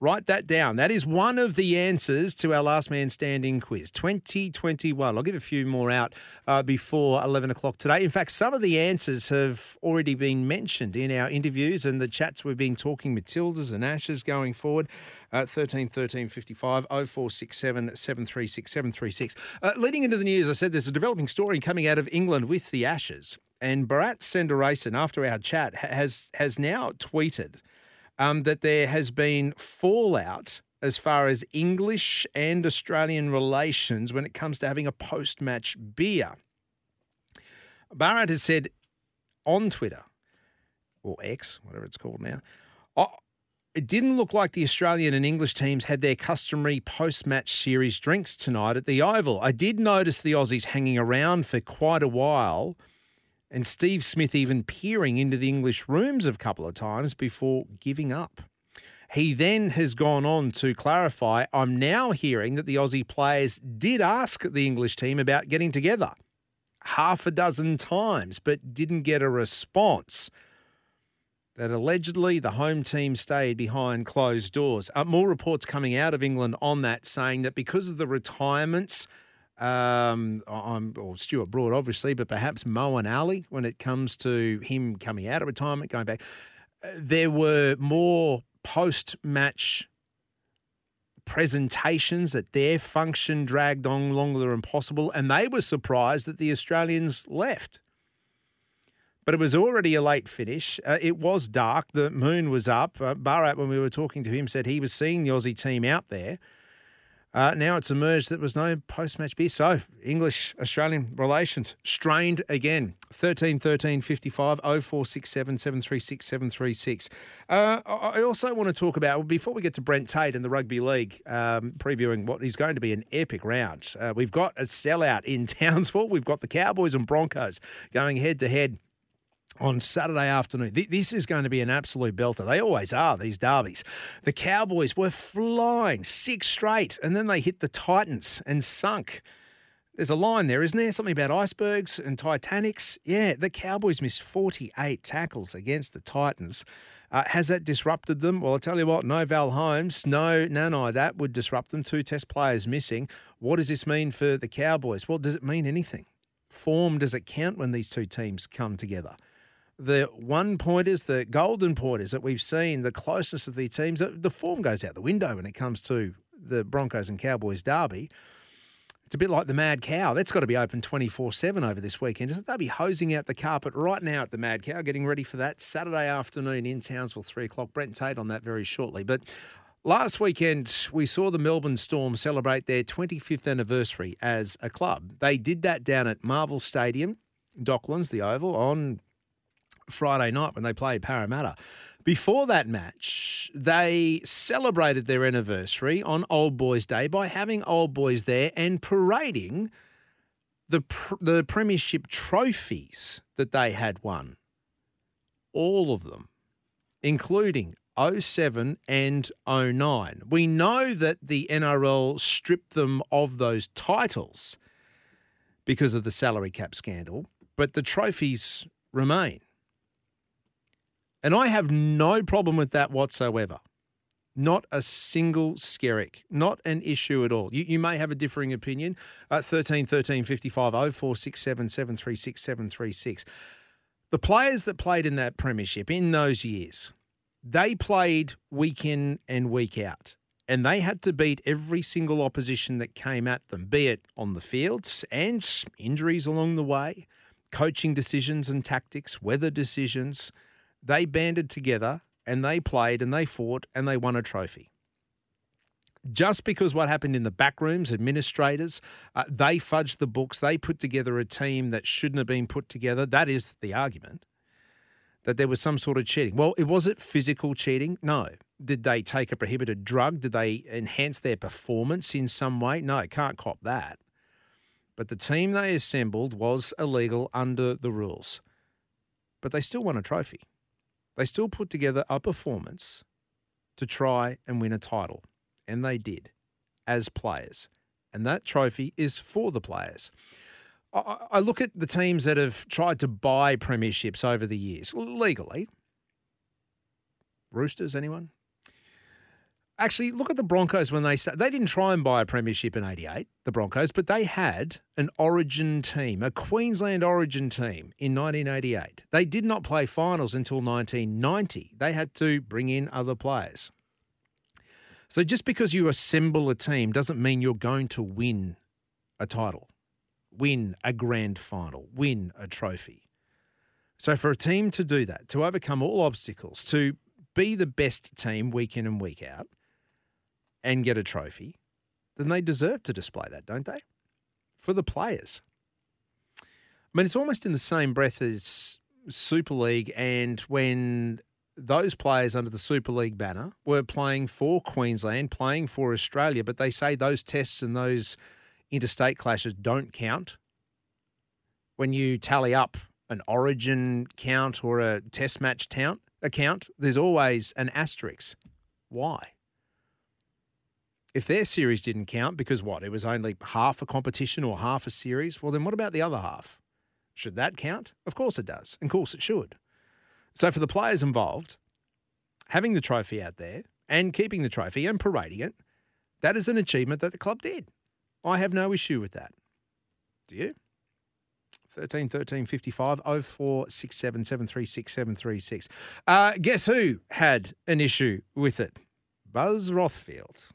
Write that down. That is one of the answers to our last man standing quiz, 2021. I'll give a few more out uh, before 11 o'clock today. In fact, some of the answers have already been mentioned in our interviews and the chats we've been talking Matildas and Ashes going forward. Uh, 13 13 55 0467 736 736. Uh, leading into the news, I said there's a developing story coming out of England with the Ashes. And Bharat Sundaresan, after our chat, has, has now tweeted um, that there has been fallout as far as English and Australian relations when it comes to having a post match beer. Bharat has said on Twitter, or X, whatever it's called now, oh, it didn't look like the Australian and English teams had their customary post match series drinks tonight at the Oval. I did notice the Aussies hanging around for quite a while and Steve Smith even peering into the English rooms a couple of times before giving up. He then has gone on to clarify I'm now hearing that the Aussie players did ask the English team about getting together half a dozen times, but didn't get a response. That allegedly the home team stayed behind closed doors. Uh, more reports coming out of England on that saying that because of the retirements, um, I'm or Stuart Broad, obviously, but perhaps Moeen Ali when it comes to him coming out of retirement, going back. uh, There were more post-match presentations that their function dragged on longer than possible, and they were surprised that the Australians left. But it was already a late finish. Uh, it was dark. The moon was up. Uh, Bharat, when we were talking to him, said he was seeing the Aussie team out there. Uh, now it's emerged that there was no post match beer. So, English Australian relations strained again. 13 13 55 0467 736 736. Uh, I I also want to talk about, before we get to Brent Tate and the Rugby League, um, previewing what is going to be an epic round. Uh, we've got a sellout in Townsville. We've got the Cowboys and Broncos going head to head on Saturday afternoon. Th- This is going to be an absolute belter. They always are, these derbies. The Cowboys were flying six straight, and then they hit the Titans and sunk. There's a line there, isn't there? Something about icebergs and Titanics. Yeah, the Cowboys missed 48 tackles against the Titans. Uh, has that disrupted them? Well, I'll tell you what, no Val Holmes, no Nanai, that would disrupt them. Two test players missing. What does this mean for the Cowboys? Well, does it mean anything? Form, does it count when these two teams come together? The one pointers, the golden pointers that we've seen, the closeness of the teams, the- the form goes out the window when it comes to the Broncos and Cowboys derby. It's a bit like the Mad Cow. That's got to be open 24 7 over this weekend. Isn't it? They'll be hosing out the carpet right now at the Mad Cow, getting ready for that Saturday afternoon in Townsville, 3 o'clock. Brent Tate on that very shortly. But last weekend, we saw the Melbourne Storm celebrate their 25th anniversary as a club. They did that down at Marvel Stadium, Docklands, the Oval, on Friday night when they played Parramatta. Before that match, they celebrated their anniversary on Old Boys Day by having Old Boys there and parading the the premiership trophies that they had won. All of them, including 07 and 09. We know that the NRL stripped them of those titles because of the salary cap scandal, but the trophies remain. And I have no problem with that whatsoever. Not a single skerrick, not an issue at all. You, you may have a differing opinion. Uh, 13 13 55 0467 736 736. The players that played in that premiership in those years, they played week in and week out. And they had to beat every single opposition that came at them, be it on the fields and injuries along the way, coaching decisions and tactics, weather decisions. They banded together and they played and they fought and they won a trophy. Just because what happened in the back rooms, administrators, uh, they fudged the books, they put together a team that shouldn't have been put together. That is the argument that there was some sort of cheating. Well, it was it physical cheating? No. Did they take a prohibited drug? Did they enhance their performance in some way? No, can't cop that. But the team they assembled was illegal under the rules. But they still won a trophy. They still put together a performance to try and win a title. And they did as players. And that trophy is for the players. I- I look at the teams that have tried to buy premierships over the years legally. Roosters, anyone? Actually, look at the Broncos when they they didn't try and buy a premiership in '88, the Broncos, but they had an Origin team, a Queensland Origin team in 1988. They did not play finals until 1990. They had to bring in other players. So just because you assemble a team doesn't mean you're going to win a title, win a grand final, win a trophy. So for a team to do that, to overcome all obstacles, to be the best team week in and week out and get a trophy, then they deserve to display that, don't they? For the players. I mean, it's almost in the same breath as Super League and when those players under the Super League banner were playing for Queensland, playing for Australia, but they say those tests and those interstate clashes don't count. When you tally up an origin count or a test match count, account, there's always an asterisk. Why? If their series didn't count because what? It was only half a competition or half a series, well, then what about the other half? Should that count? Of course it does. And of course it should. So for the players involved, having the trophy out there and keeping the trophy and parading it, that is an achievement that the club did. I have no issue with that. Do you? 13 13 55 0467 736 736. Uh, guess who had an issue with it? Buzz Rothfield.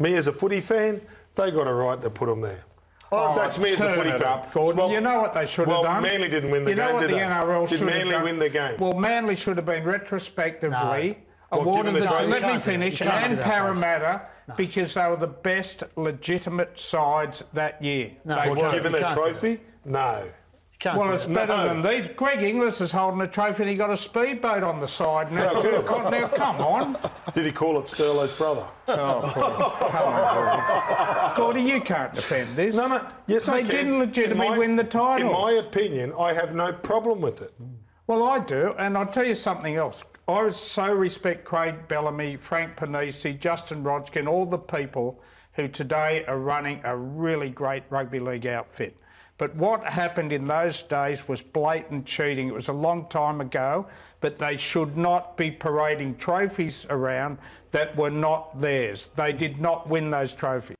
Me as a footy fan, they got a right to put them there. Oh, oh That's me as a footy fan. up, Gordon. You know what they should have well, done? Manly didn't win the you game, know what did the they? NRL Did should Manly have done? win the game? Well, Manly should have been retrospectively What, awarded given the, the trophy? let me can't do that. finish, You can't do and that, Parramatta because they were the best legitimate sides that year. No, they well, were. given the trophy? No. Well, it's better No. than these. Greg Inglis is holding a trophy and he got a speedboat on the side. Now, now come on. Did he call it Sterlo's brother? Oh, Gordy, you can't defend this. No, no. Yes, they I can. didn't legitimately my- win the titles. In my opinion, I have no problem with it. Well, I do, and I'll tell you something else. I so respect Craig Bellamy, Frank Ponissi, Justin Rodgkin, all the people who today are running a really great rugby league outfit. But what happened in those days was blatant cheating. It was a long time ago, but they should not be parading trophies around that were not theirs. They did not win those trophies.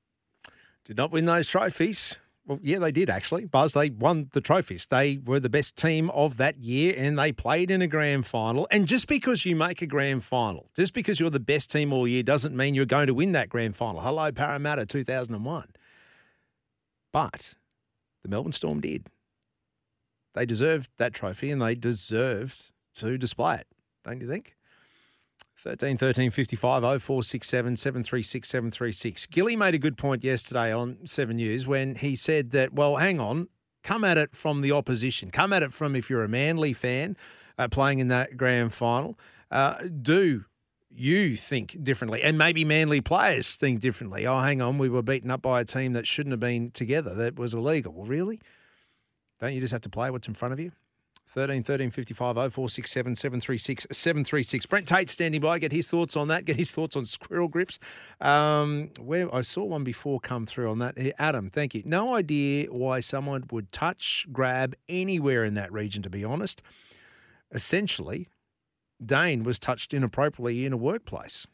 Did not win those trophies. Well, yeah, they did actually. Buzz, they won the trophies. They were the best team of that year and they played in a grand final. And just because you make a grand final, just because you're the best team all year, doesn't mean you're going to win that grand final. Hello, Parramatta 2001. But the Melbourne Storm did. They deserved that trophy and they deserved to display it, don't you think? 13 13 55 0467 736 736. Gilly made a good point yesterday on Seven News when he said that, well, hang on, come at it from the opposition. Come at it from if you're a Manly fan uh, playing in that grand final. Uh, do you think differently? And maybe Manly players think differently. Oh, hang on, we were beaten up by a team that shouldn't have been together, that was illegal. Well, really? Don't you just have to play what's in front of you? 13 13 55 0467 736 736. Brent Tate standing by. Get his thoughts on that. Get his thoughts on squirrel grips. Um, where I saw one before come through on that. Adam, thank you. No idea why someone would touch, grab anywhere in that region, to be honest. Essentially, Dayne was touched inappropriately in a workplace.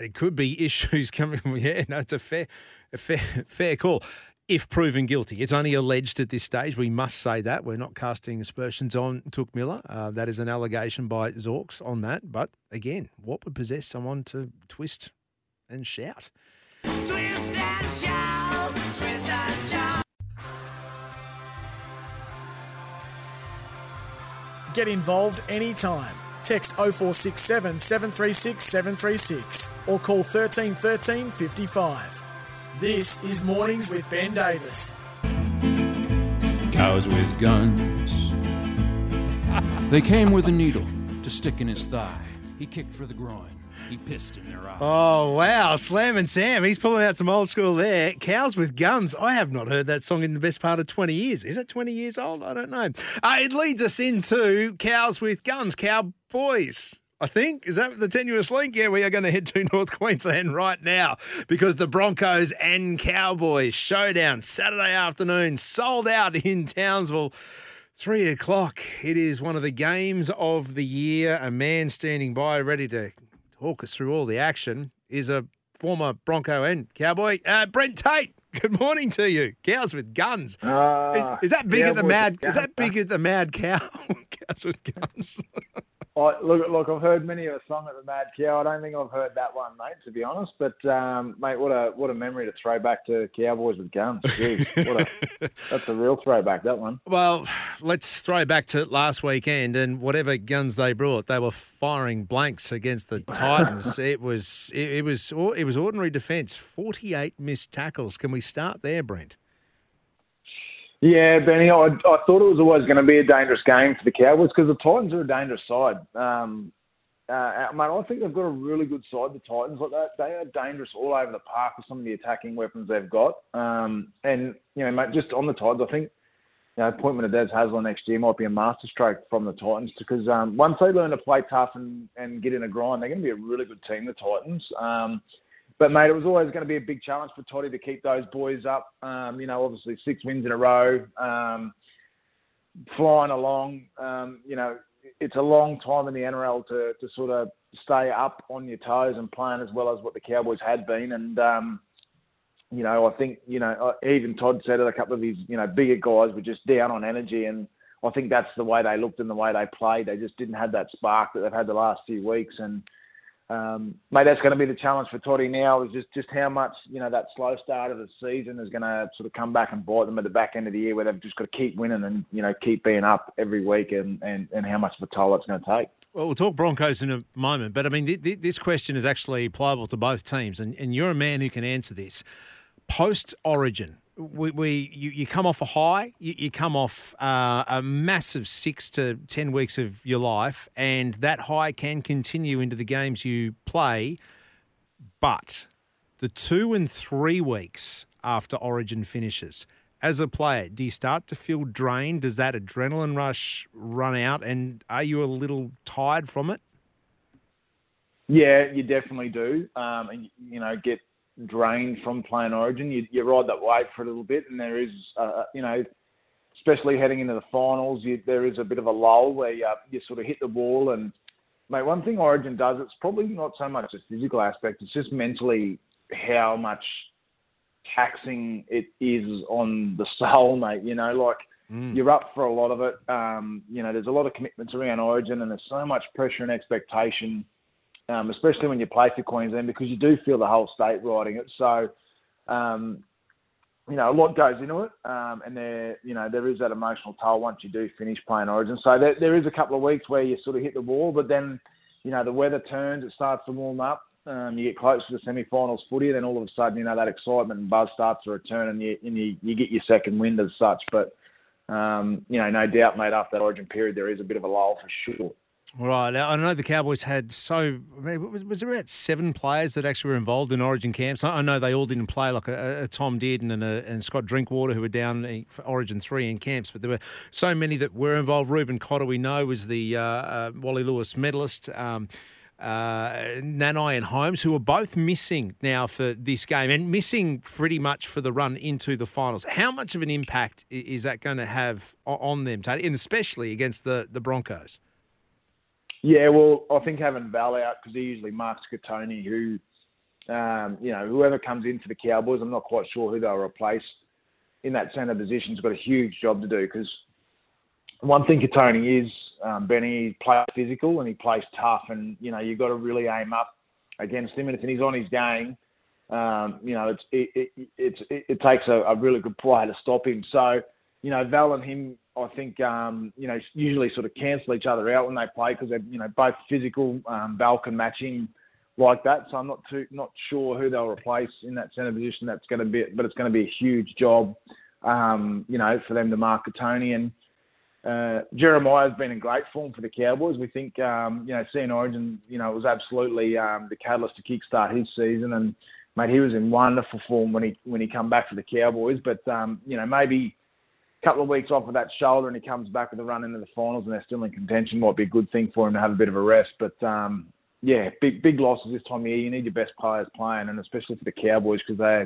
It could be issues coming. Yeah, no, it's a fair, a fair, fair call. If proven guilty, it's only alleged at this stage. We must say that we're not casting aspersions on Touk Miller. Uh, that is an allegation by Zorks on that. But again, what would possess someone to twist and shout? Twist and shout, twist and shout. Get involved anytime. Text 0467 736 736 or call 13 13 55. This is Mornings with Ben Davis. Cows with guns. They came with a needle to stick in his thigh. He kicked for the groin. He pissed in their. Oh, wow. Slam and Sam. He's pulling out some old school there. Cows with Guns. I have not heard that song in the best part of 20 years. Is it 20 years old? I don't know. Uh, it leads us into Cows with Guns, Cowboys. I think. Is that the tenuous link? Yeah, we are going to head to North Queensland right now because the Broncos and Cowboys showdown Saturday afternoon sold out in Townsville. Three o'clock. It is one of the games of the year. A man standing by, ready to talk us through all the action, is a former Bronco and Cowboy, uh, Brent Tate. Good morning to you. Cows with guns. Uh, is, is that big at the mad? Is that guns, big at the mad cow? Cows with guns. I, look, look, I've heard many of a song at the Mad Cow. I don't think I've heard that one, mate. To be honest, but um, mate, what a what a memory to throw back to Cowboys with guns. Jeez, what a, that's a real throwback. That one. Well, let's throw back to last weekend and whatever guns they brought, they were firing blanks against the Titans. it was it, it was it was ordinary defence. Forty eight missed tackles. Can we start there, Brent? Yeah, Benny, I, I thought it was always going to be a dangerous game for the Cowboys because the Titans are a dangerous side. Um, uh, mate, I think they've got a really good side, the Titans. Like that, they are dangerous all over the park with some of the attacking weapons they've got. Um, and you know, mate, just on the Titans, I think you know, appointment of Des Hasler next year might be a masterstroke from the Titans because um, once they learn to play tough and, and get in a grind, they're going to be a really good team, the Titans. Um, but mate, it was always going to be a big challenge for Toddy to keep those boys up. Um, you know, obviously six wins in a row, um, flying along. Um, you know, it's a long time in the NRL to to sort of stay up on your toes and playing as well as what the Cowboys had been. And um, you know, I think you know even Todd said it. A couple of his you know bigger guys were just down on energy, and I think that's the way they looked and the way they played. They just didn't have that spark that they've had the last few weeks and. Um, mate, that's going to be the challenge for Toddy now. Is just just how much you know that slow start of the season is going to sort of come back and bite them at the back end of the year, where they've just got to keep winning and you know keep being up every week, and and, and how much of a toll it's going to take. Well, we'll talk Broncos in a moment, but I mean, th- th- this question is actually pliable to both teams, and, and you're a man who can answer this. Post Origin, we, we you, you come off a high, you, you come off uh, a massive six to ten weeks of your life, and that high can continue into the games you play. But the two and three weeks after Origin finishes, as a player, do you start to feel drained? Does that adrenaline rush run out, and are you a little tired from it? Yeah, you definitely do, um, and you know get drained from playing Origin. You, you ride that wave for a little bit, and there is, uh, you know, especially heading into the finals, you, there is a bit of a lull where you, you sort of hit the wall. And mate, one thing Origin does, it's probably not so much a physical aspect; it's just mentally how much taxing it is on the soul, mate. You know, like. Mm. You're up for a lot of it. Um, you know, there's a lot of commitments around Origin, and there's so much pressure and expectation um, especially when you play for Queensland, because you do feel the whole state riding it. So, um, you know, a lot goes into it, um, and there, you know, there is that emotional toll once you do finish playing Origin. So there, there is a couple of weeks where you sort of hit the wall, but then, you know, the weather turns, it starts to warm up. Um, you get close to the semi-finals footy, and then all of a sudden, you know, that excitement and buzz starts to return, and you and you, you get your second wind as such. But um, you know, no doubt, mate, after that Origin period, there is a bit of a lull for sure. Right. Now, I know the Cowboys had so I mean, was there about seven players that actually were involved in Origin camps. I know they all didn't play, like a, a Tom Dearden and, a, and Scott Drinkwater, who were down for Origin three in camps. But there were so many that were involved. Reuben Cotter, we know, was the uh, uh, Wally Lewis medalist. Um, uh, Nanai and Holmes, who are both missing now for this game and missing pretty much for the run into the finals. How much of an impact is that going to have on them, and especially against the, the Broncos? Yeah, well, I think having Val out because he usually marks Kotoni, who, um, you know, whoever comes into the Cowboys, I'm not quite sure who they'll replace in that centre position. Has got a huge job to do because one thing Kotoni is, um, Benny, he plays physical and he plays tough, and you know you've got to really aim up against him. And if he's on his game, um, you know it's it it, it, it takes a, a really good player to stop him. So you know Val and him I think um, you know usually sort of cancel each other out when they play because they're you know both physical. Um, Val can like that, so I'm not too not sure who they'll replace in that centre position. That's going to be, but it's going to be a huge job, um, you know, for them to mark Tony and. Uh, Jeremiah's been in great form for the Cowboys. We think, um, you know, seeing Origin, you know, was absolutely um, the catalyst to kickstart his season. And mate, he was in wonderful form when he when he come back for the Cowboys. But um, you know, maybe couple of weeks off of that shoulder and he comes back with a run into the finals and they're still in contention might be a good thing for him to have a bit of a rest. But um, yeah, big big losses this time of year. You need your best players playing, and especially for the Cowboys because they,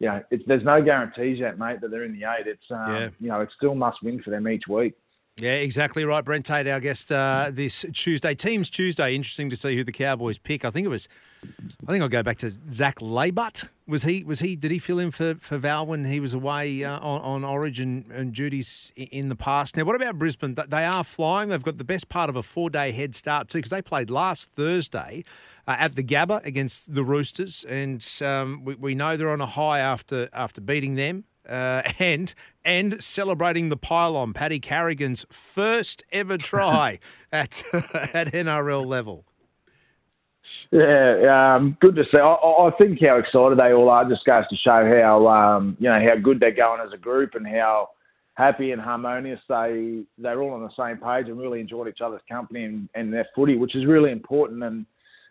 you know, it's, there's no guarantees yet, mate, that they're in the eight. It's um, Yeah. you know, it's still must win for them each week. Yeah, exactly right. Brent Tate, our guest uh, this Tuesday, Teams Tuesday. Interesting to see who the Cowboys pick. I think it was, I think I'll go back to Zach Laybutt. Was he? Was he? Did he fill in for, for Val when he was away uh, on, on Origin and duties in the past? Now, what about Brisbane? They are flying. They've got the best part of a four day head start too because they played last Thursday uh, at the Gabba against the Roosters, and um, we, we know they're on a high after after beating them uh, and and celebrating the pylon, Paddy Carrigan's first ever try at at NRL level. Yeah, um, good to see. I, I think how excited they all are just goes to show how um, you know how good they're going as a group and how happy and harmonious they they're all on the same page and really enjoyed each other's company and, and their footy, which is really important. And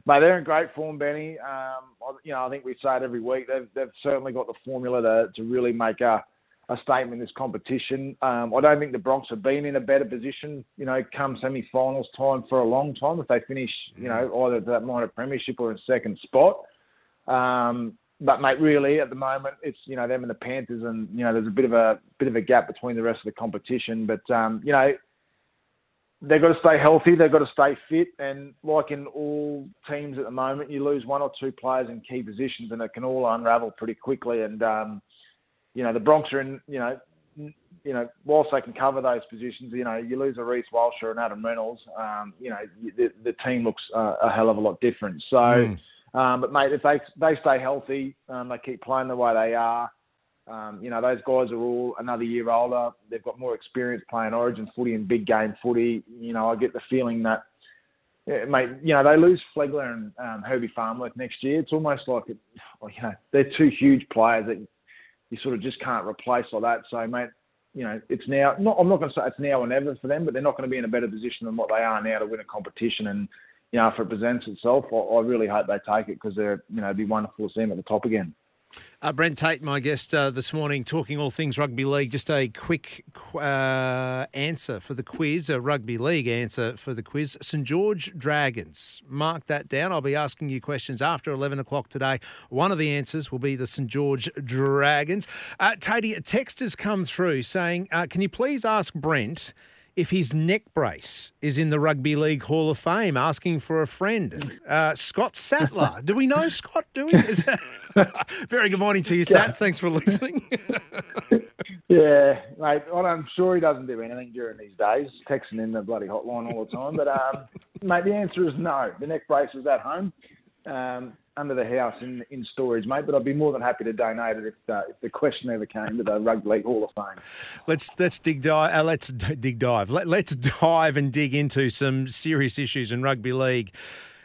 mate, they're in great form, Benny. Um, you know, I think we say it every week. They've they've certainly got the formula to to really make a a statement in this competition. Um, I don't think the Bronx have been in a better position, you know, come semi-finals time for a long time. If they finish, you know, either that minor premiership or in second spot. Um, but mate, really, at the moment, it's you know them and the Panthers, and you know there's a bit of a bit of a gap between the rest of the competition. But um, you know they've got to stay healthy, they've got to stay fit, and like in all teams at the moment, you lose one or two players in key positions, and it can all unravel pretty quickly. And um, you know the Bronx are in you know you know, whilst they can cover those positions, you know, you lose a Reece Walsh or an Adam Reynolds, um, you know, the, the team looks uh, a hell of a lot different. So, Mm. um, but mate, if they they stay healthy, um, they keep playing the way they are. Um, you know, those guys are all another year older. They've got more experience playing Origin footy and big game footy. You know, I get the feeling that, yeah, mate, you know, they lose Flegler and um, Herbie Farnworth next year. It's almost like, it, you know, they're two huge players that you sort of just can't replace like that. So, mate, you know, it's now. Not, I'm not going to say it's now or never for them, but they're not going to be in a better position than what they are now to win a competition. And you know, if it presents itself, I, I really hope they take it because they're, you know, it'd be wonderful to see them at the top again. Uh, Brent Tate, my guest uh, this morning, talking all things rugby league. Just a quick uh, answer for the quiz, a rugby league answer for the quiz. St George Dragons. Mark that down. I'll be asking you questions after 11 o'clock today. One of the answers will be the St George Dragons. Uh, Tatey, a text has come through saying, uh, can you please ask Brent if his neck brace is in the Rugby League Hall of Fame, asking for a friend. Uh, Scott Sattler. Do we know Scott? Do we? That... Very good morning to you, Sats. Thanks for listening. Yeah, mate. I'm sure he doesn't do anything during these days, texting in the bloody hotline all the time. But, um, mate, the answer is no. The neck brace is at home, um, under the house in in storage, mate. But I'd be more than happy to donate it if, if the question ever came to the Rugby League Hall of Fame. let's let's dig dive. Uh, let's dig dive. Let, let's dive and dig into some serious issues in rugby league.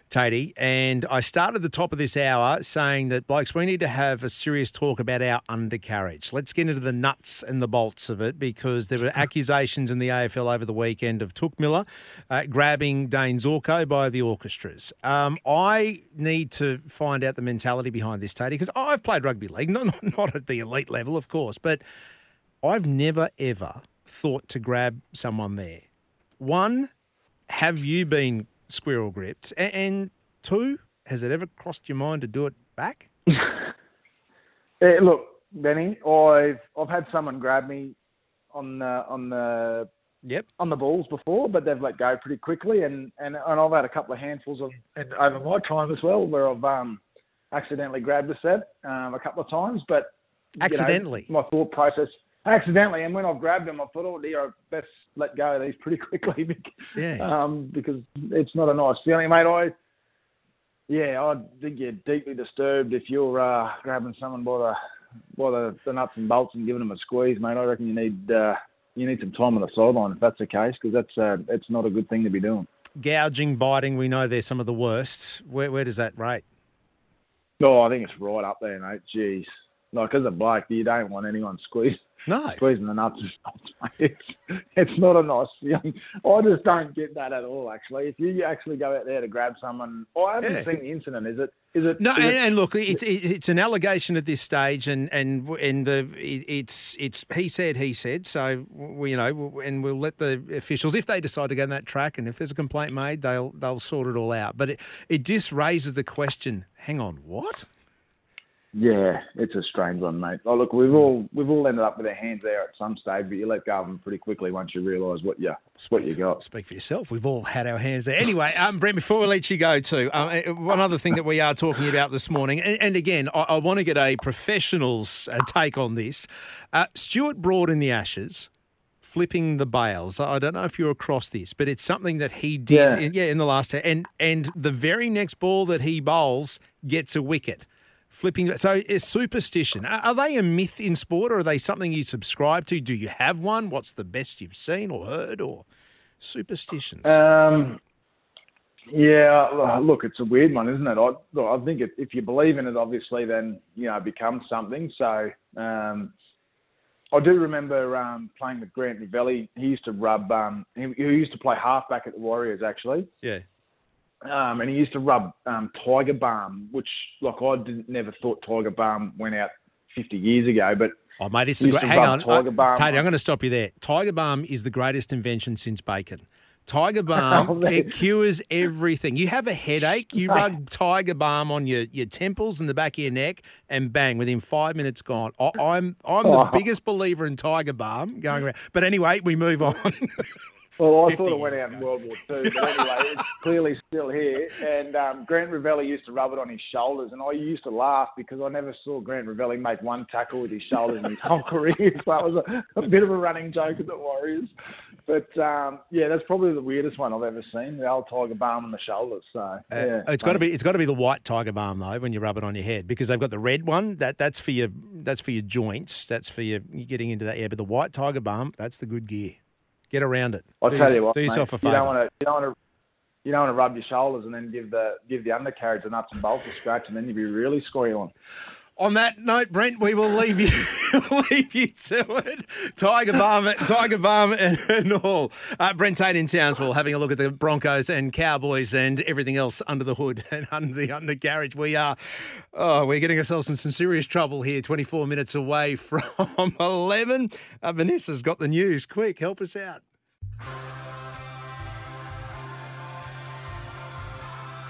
Tatey, and I started the top of this hour saying that, blokes, we need to have a serious talk about our undercarriage. Let's get into the nuts and the bolts of it because there were accusations in the AFL over the weekend of Touk Miller uh, grabbing Dayne Zorko by the orchestras. Um, I need to find out the mentality behind this, Tatey, because I've played rugby league, not, not, not at the elite level, of course, but I've never, ever thought to grab someone there. One, have you been squirrel gripped? A- And two, has it ever crossed your mind to do it back? Yeah, look, Benny, I've I've had someone grab me on the on the yep on the balls before, but they've let go pretty quickly, and and, and I've had a couple of handfuls of and over my time as well where I've um accidentally grabbed a set um, a couple of times, but you know, Accidentally? my thought process accidentally, and when I've grabbed them, I thought, oh dear, I best let go of these pretty quickly because, Yeah. um, because it's not a nice feeling, mate. I yeah, I think you're deeply disturbed if you're uh, grabbing someone by the by the, the nuts and bolts and giving them a squeeze, mate. I reckon you need uh, you need some time on the sideline if that's the case, because that's uh, it's not a good thing to be doing. Gouging, biting, we know they're some of the worst. Where, where does that rate? No, I think it's right up there, mate. Jeez, like as a bloke, you don't want anyone squeeze. No. Squeezing the nuts and bolts. It's, it's not a nice feeling. I just don't get that at all, actually. If you actually go out there to grab someone, oh, I haven't Yeah. seen the incident. Is it? Is it? No, is and, it- and look, it's it's an allegation at this stage, and and and the it's it's he said he said. So we, you know, and we'll let the officials if they decide to go on that track, and if there's a complaint made, they'll they'll sort it all out. But it, it just raises the question: Hang on, what? Yeah, it's a strange one, mate. Oh, look, we've all we've all ended up with our hands there at some stage, but you let go of them pretty quickly once you realise what you what you got. Speak for yourself. We've all had our hands there. Anyway, um, Brent, before we let you go, too, um, uh, one other thing that we are talking about this morning, and, and again, I, I want to get a professional's uh, take on this. Uh, Stuart Broad in the Ashes. Flipping the bails. I don't know if you're across this, but it's something that he did, Yeah. in, yeah, in the last and and the very next ball that he bowls gets a wicket. Flipping. So, is superstition. Are, are they a myth in sport, or are they something you subscribe to? Do you have one? What's the best you've seen or heard, or superstitions? Um, yeah, look, it's a weird one, isn't it? I, I think if, if you believe in it, obviously, then you know it becomes something. So um, I do remember um, playing with Grant Rovelli. He used to rub. Um, he, he used to play halfback at the Warriors, actually. Yeah. Um, and he used to rub um, Tiger Balm, which, like, I didn't, never thought Tiger Balm went out 50 years ago, but Oh, mate, it's the great. Hang on, Tiger Balm on- I'm going to stop you there. Tiger Balm is the greatest invention since bacon. Tiger Oh, Balm, man. it cures everything. You have a headache, you rub Tiger Balm on your, your temples and the back of your neck, and bang, within five minutes gone. I, I'm I'm the Oh. biggest believer in Tiger Balm going around. But anyway, we move on. Well, I 50 thought it went out in World War Two, but anyway, it's clearly still here. And um, Grant Rovelli used to rub it on his shoulders, and I used to laugh because I never saw Grant Rovelli make one tackle with his shoulders in his whole career. So that was a, a bit of a running joke at the Warriors. But um, yeah, that's probably the weirdest one I've ever seen. The old tiger balm on the shoulders. So yeah, Uh, it's got to be it's got to be the white tiger balm though when you rub it on your head because they've got the red one that that's for your that's for your joints that's for your you getting into that yeah but the white tiger balm that's the good gear get around it. I'll do tell your- you what, do yourself mate, a you don't favour. want to, you don't want to, you don't want to rub your shoulders and then give the give the undercarriage a nuts and bolts a scratch, and then you'd be really squealing. On that note Brent we will leave you leave you to it. Tiger balm tiger balm and, and all. Uh, Brent Tate in Townsville having a look at the Broncos and Cowboys and everything else under the hood and under the undercarriage we are oh we're getting ourselves in some serious trouble here 24 minutes away from 11 uh, Vanessa's got the news. Quick help us out.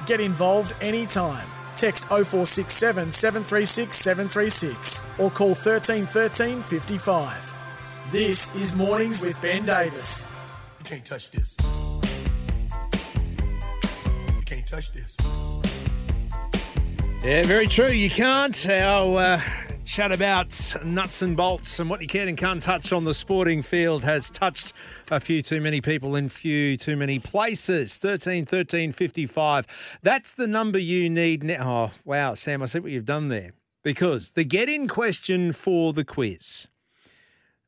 Get involved anytime. Text 0467 736 736 or call 1313 55. This is Mornings with Ben Davis. You can't touch this. You can't touch this. Yeah, very true. You can't. Our uh, chat about nuts and bolts and what you can and can't touch on the sporting field has touched a few too many people in few too many places. 13 13 55. That's the number you need now. Oh, wow, Sam, I see what you've done there. Because the get in question for the quiz,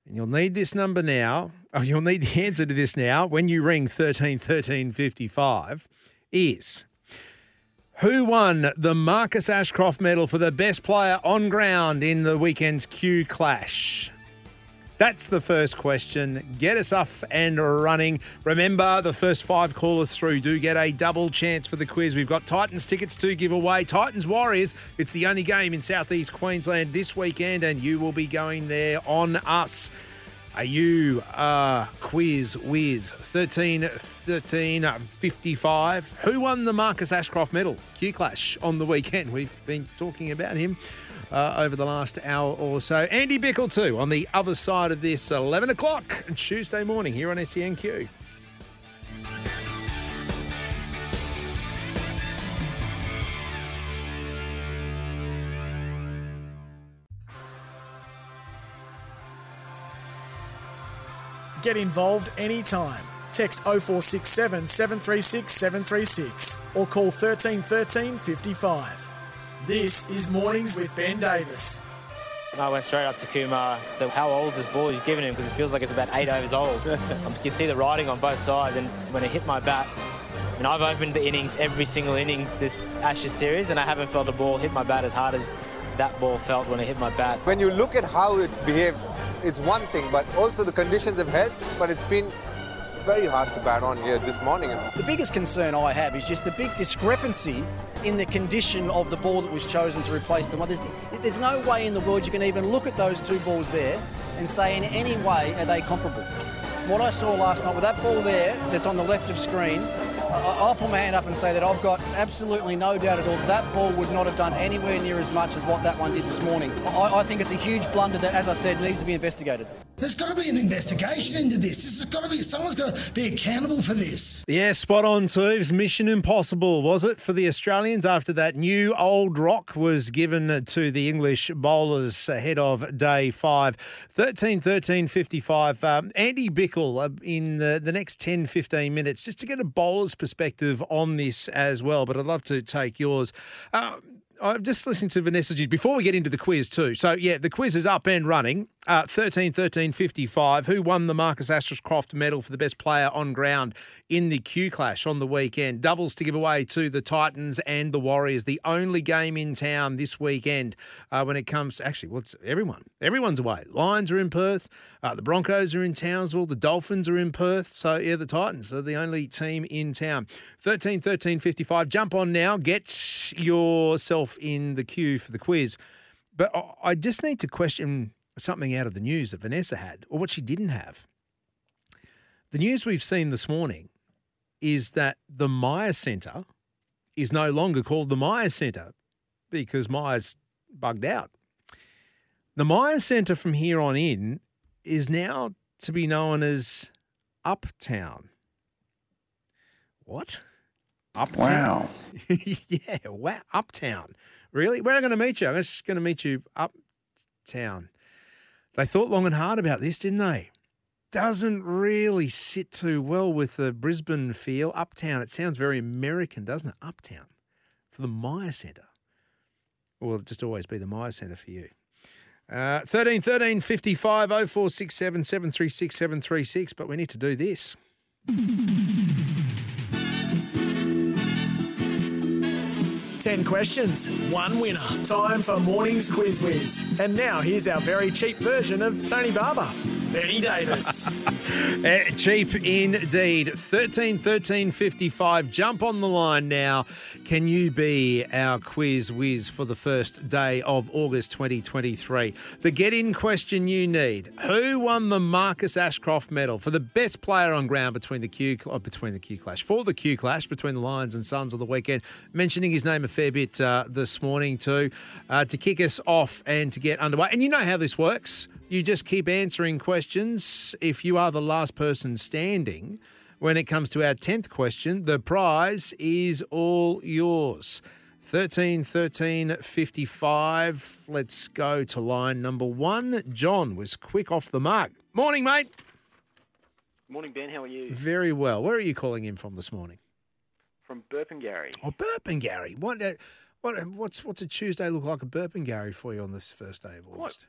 and you'll need this number now, oh, you'll need the answer to this now when you ring 13 13 55, is. Who won the Marcus Ashcroft medal for the best player on ground in the weekend's Q Clash? That's the first question. Get us off and running. Remember, the first five callers through do get a double chance for the quiz. We've got Titans tickets to give away. Titans Warriors, it's the only game in southeast Queensland this weekend, and you will be going there on us. Are you uh, quiz whiz 13 13 55? Who won the Marcus Ashcroft medal? Q Clash on the weekend. We've been talking about him uh, over the last hour or so. Andy Bichel, too, on the other side of this 11 o'clock Tuesday morning here on SENQ. Get involved anytime. Text 0467 736 736 or call 1313 55. This is Mornings with Ben Davis. I went straight up to Kumar. So how old is this ball he's given him? Because it feels like it's about eight overs old. Um, you can see the writing on both sides. And when it hit my bat, and I've opened the innings every single innings this Ashes series, and I haven't felt a ball hit my bat as hard as that ball felt when it hit my bat. When you look at how it's behaved, it's one thing, but also the conditions have helped, but it's been very hard to bat on here this morning. The biggest concern I have is just the big discrepancy in the condition of the ball that was chosen to replace the one. There's, there's no way in the world you can even look at those two balls there and say in any way are they comparable. What I saw last night with that ball there that's on the left of screen, I- I'll put my hand up and say that I've got absolutely no doubt at all that ball would not have done anywhere near as much as what that one did this morning. I, I think it's a huge blunder that, as I said, needs to be investigated. There's got to be an investigation into this. This has got to be someone's got to be accountable for this. Yeah, spot on, Tubes. Mission impossible, was it, for the Australians after that new old rock was given to the English bowlers ahead of day five? 13 13 55. Um, Andy Bichel uh, in the, the next 10 15 minutes just to get a bowler's perspective on this as well. But I'd love to take yours. Uh, I'm just listening to Vanessa G before we get into the quiz too. So yeah, the quiz is up and running. Uh, 13 13 55. Who won the Marcus Ashcroft medal for the best player on ground in the Q Clash on the weekend? Doubles to give away to the Titans and the Warriors. The only game in town this weekend uh, when it comes. Actually, what's everyone? Everyone's away. Lions are in Perth. Uh, the Broncos are in Townsville. The Dolphins are in Perth. So yeah, the Titans are the only team in town. 13 13 55. Jump on now. Get yourself in the queue for the quiz. But I just need to question something out of the news that Vanessa had, or what she didn't have. The news we've seen this morning is that the Myer Centre is no longer called the Myer Centre because Myers bugged out. The Myer Centre from here on in is now to be known as Uptown. What? Uptown? Wow. yeah, wow. Uptown. Really? Where am I going to meet you? I'm just going to meet you uptown. They thought long and hard about this, didn't they? Doesn't really sit too well with the Brisbane feel. Uptown, it sounds very American, doesn't it? Uptown for the Myer Centre. Well, it'll just always be the Myer Centre for you. Uh, 13 13 55 0467 736 736, but we need to do this. 10 questions, one winner. Time for morning's quiz whiz. And now here's our very cheap version of Tony Barber, Benny Davis. Uh, cheap indeed. 13 13 55. Jump on the line now. Can you be our quiz whiz for the first day of August 2023? The get in question you need Who won the Marcus Ashcroft medal for the best player on ground between the Q, oh, between the Q Clash? For the Q Clash between the Lions and Suns on the weekend. Mentioning his name a fair bit uh, this morning, too, uh, to kick us off and to get underway. And you know how this works. You just keep answering questions. If you are the last person standing, when it comes to our 10th question, the prize is all yours. 13 13 55. Let's go to line number one. John was quick off the mark. Morning, mate. Morning, Ben. How are you? Very well. Where are you calling in from this morning? From Burpengary. Oh, Burpengary. What, uh, what, what's, what's a Tuesday look like at Burpengary for you on this first day of August?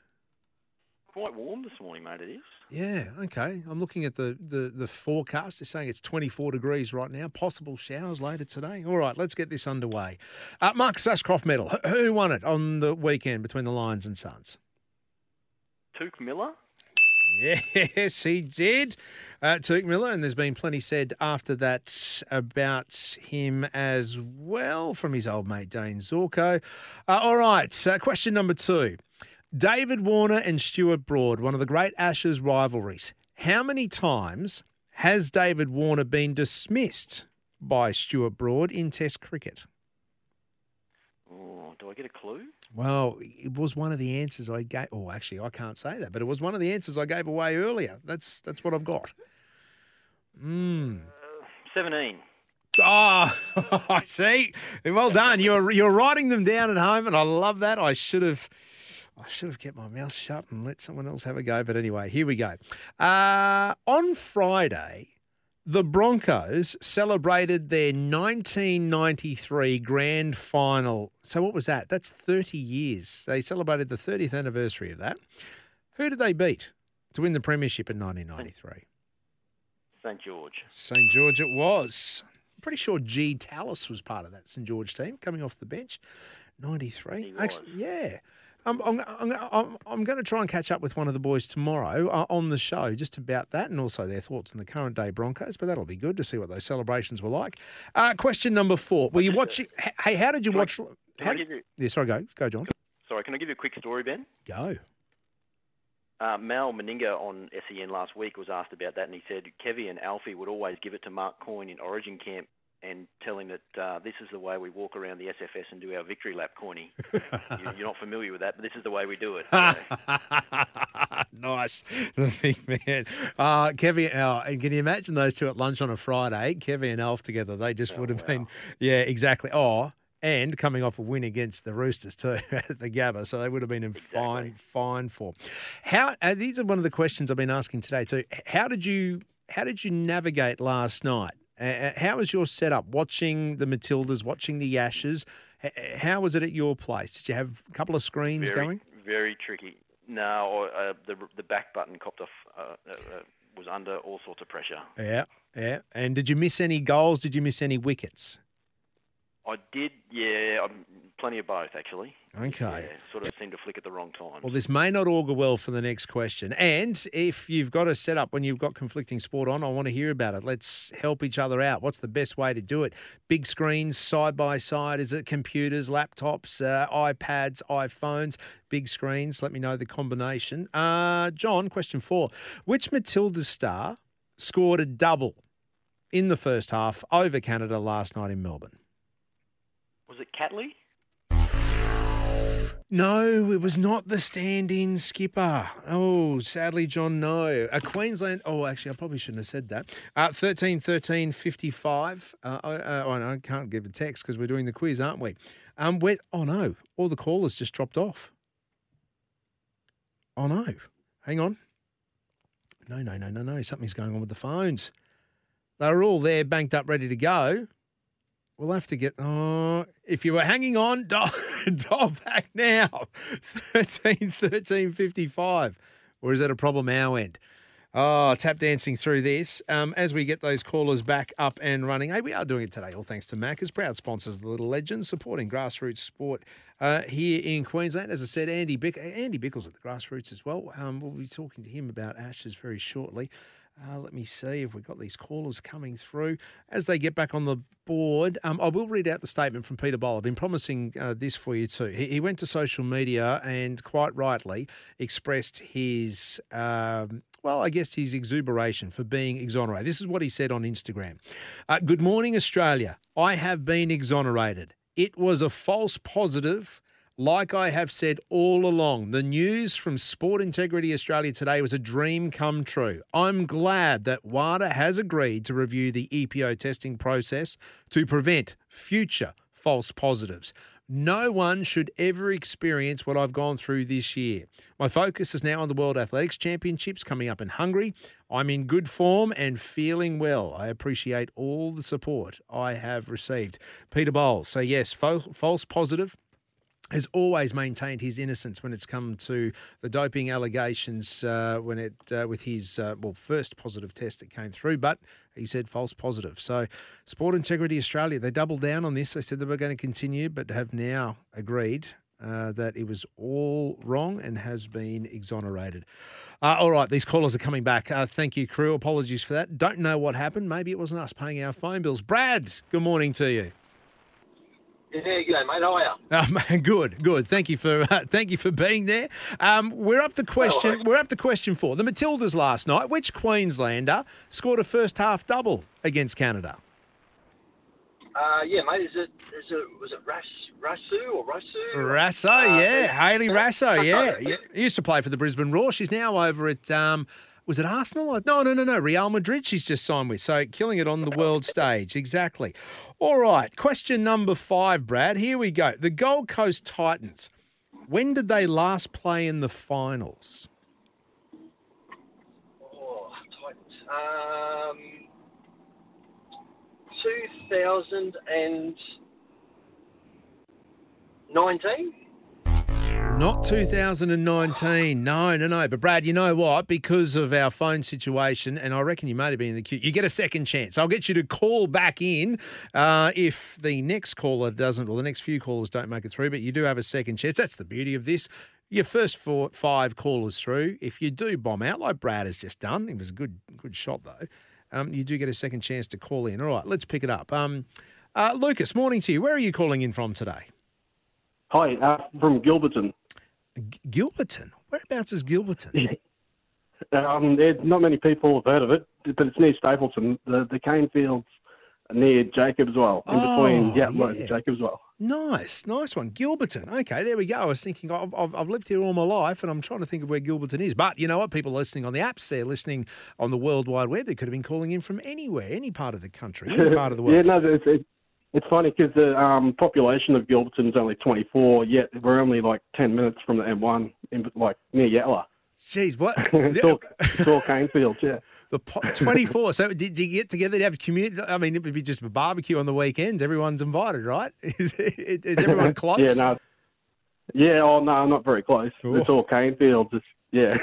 Quite warm this morning, mate. It is. Yeah, okay. I'm looking at the, the, the forecast. It's saying it's 24 degrees right now. Possible showers later today. All right, let's get this underway. Uh, Marcus Ashcroft medal. Who won it on the weekend between the Lions and Suns? Touk Miller. Yes, he did. Uh, Touk Miller, and there's been plenty said after that about him as well from his old mate Dayne Zorko. Uh, all right, uh, question number two. David Warner and Stuart Broad, one of the great Ashes rivalries. How many times has David Warner been dismissed by Stuart Broad in Test cricket? Oh, do I get a clue? Well, it was one of the answers I gave. Oh, actually, I can't say that, but it was one of the answers I gave away earlier. That's that's what I've got. Hmm. Seventeen. Ah, I see. Well done. You're you're writing them down at home, and I love that. I should have. I should have kept my mouth shut and let someone else have a go. But anyway, here we go. Uh, on Friday, the Broncos celebrated their 1993 grand final. So, what was that? That's 30 years. They celebrated the 30th anniversary of that. Who did they beat to win the Premiership in 1993? St George. St George it was. I'm pretty sure G. Tallis was part of that St George team coming off the bench. 93. Actually, yeah. I'm, I'm, I'm, I'm, going to try and catch up with one of the boys tomorrow uh, on the show just about that and also their thoughts on the current day Broncos. But that'll be good to see what those celebrations were like. Uh, question number four. Were you watching? Hey, how did you watch? Can how I give you, yeah, sorry, go. Go, John. sorry, can I give you a quick story, Ben? Go. Uh, Mal Meninga on SEN last week was asked about that, and he said Kevy and Alfie would always give it to Mark Coyne in Origin camp and tell him that uh, this is the way we walk around the SFS and do our victory lap, Corny. you, you're not familiar with that, but this is the way we do it. nice. The big man. Uh, Kevy and Al, and can you imagine those two at lunch on a Friday? Kevy and Alf together, they just would have been, yeah, exactly. Oh, and coming off a win against the Roosters too at the Gabba, so they would have been in fine, fine form. How? Uh, these are one of the questions I've been asking today too. How did you? How did you navigate last night? Uh, how was your setup? Watching the Matildas, watching the Ashes. How was it at your place? Did you have a couple of screens very, going? very tricky. No, uh, the the back button copped off uh, uh, uh, was under all sorts of pressure. Yeah, yeah. And did you miss any goals? Did you miss any wickets? I did, yeah, um, plenty of both actually. Okay. Yeah, sort of seemed to flick at the wrong time. Well, this may not augur well for the next question. And if you've got a setup when you've got conflicting sport on, I want to hear about it. Let's help each other out. What's the best way to do it? Big screens, side by side? Is it computers, laptops, uh, iPads, iPhones? Big screens? Let me know the combination. Uh, John, question four. Which Matilda star scored a double in the first half over Canada last night in Melbourne? Was it Catley? No, it was not the stand-in skipper. Oh, sadly, John, no. A Queensland. Oh, actually, I probably shouldn't have said that. Uh, 13 13 55. Uh, uh, oh, no, I can't give a text because we're doing the quiz, aren't we? Um, where, oh, no. All the callers just dropped off. Oh, no. Hang on. No, no, no, no, no. Something's going on with the phones. They were all there, banked up, ready to go. We'll have to get. Oh, if you were hanging on, dial, dial back now. 13 13 55. Or is that a problem our end? Oh, tap dancing through this. Um, as we get those callers back up and running. Hey, we are doing it today, all thanks to Mac, as proud sponsors of the Little Legends, supporting grassroots sport uh, here in Queensland. As I said, Andy Bick, Andy Bichel's at the grassroots as well. Um, we'll be talking to him about Ashes very shortly. Uh, let me see if we've got these callers coming through. As they get back on the board, um, I will read out the statement from Peter Bol. I've been promising uh, this for you too. He, he went to social media and quite rightly expressed his, um, well, I guess his exuberation for being exonerated. This is what he said on Instagram uh, Good morning, Australia. I have been exonerated. It was a false positive. Like I have said all along, the news from Sport Integrity Australia today was a dream come true. I'm glad that WADA has agreed to review the EPO testing process to prevent future false positives. No one should ever experience what I've gone through this year. My focus is now on the World Athletics Championships coming up in Hungary. I'm in good form and feeling well. I appreciate all the support I have received. Peter Bowles. So, yes, fo- false positive has always maintained his innocence when it's come to the doping allegations uh, when it uh, with his uh, well first positive test that came through, but he said false positive. So, Sport Integrity Australia they doubled down on this. They said they were going to continue, but have now agreed. Uh, that it was all wrong and has been exonerated. Uh, all right, these callers are coming back. Uh, thank you, crew. Apologies for that. Don't know what happened. Maybe it wasn't us paying our phone bills. Brad, good morning to you. Yeah, g'day, mate. How are you? Oh, man, good, good. Thank you for uh, thank you for being there. Um, we're up to question. we're up to question four. The Matildas last night. Which Queenslander scored a first half double against Canada? Uh, yeah, mate. Is it is it was it Ras Rasu or Rasu? Raso, Uh, yeah, Hayley Raso, yeah. yeah. Used to play for the Brisbane Roar. She's now over at um, was it Arsenal? No, no, no, no. Real Madrid. She's just signed with. So killing it on the world stage. Exactly. All right. Question number five, Brad. Here we go. The Gold Coast Titans. When did they last play in the finals? Oh, Titans. Um, two thousand and nineteen. Not 2019. No, no, no. But Brad, you know what? Because of our phone situation, and I reckon you may have been in the queue, you get a second chance. I'll get you to call back in uh, if the next caller doesn't, or the next few callers don't make it through. But you do have a second chance. That's the beauty of this. Your first four, five callers through. If you do bomb out like Brad has just done, it was a good, good shot though. Um, you do get a second chance to call in. All right, let's pick it up. Um, uh, Lucas, morning to you. Where are you calling in from today? Hi, uh, from Gilberton. Gilberton? Whereabouts is Gilberton? Um, not many people have heard of it, but it's near Stapleton. The the cane fields are near Jacobs Well, in between Oh, Yatala yeah. and Jacobs Well. Nice, nice one. Gilberton. Okay, there we go. I was thinking, I've, I've, I've lived here all my life and I'm trying to think of where Gilberton is. But you know what? People listening on the apps, they're listening on the World Wide Web. They could have been calling in from anywhere, any part of the country, any part of the world. yeah, no, it's, it's, it's funny because the um, population of Gilberton is only 24, yet we're only like 10 minutes from the M1, in, like near Yatala. Jeez, what? it's, all, it's all cane fields, yeah. The po- 24. so did, did you get together to have community? I mean, it would be just a barbecue on the weekends. Everyone's invited, right? Is, is everyone close? yeah, no. Yeah, oh no, not very close. It's all cane fields. It's, yeah.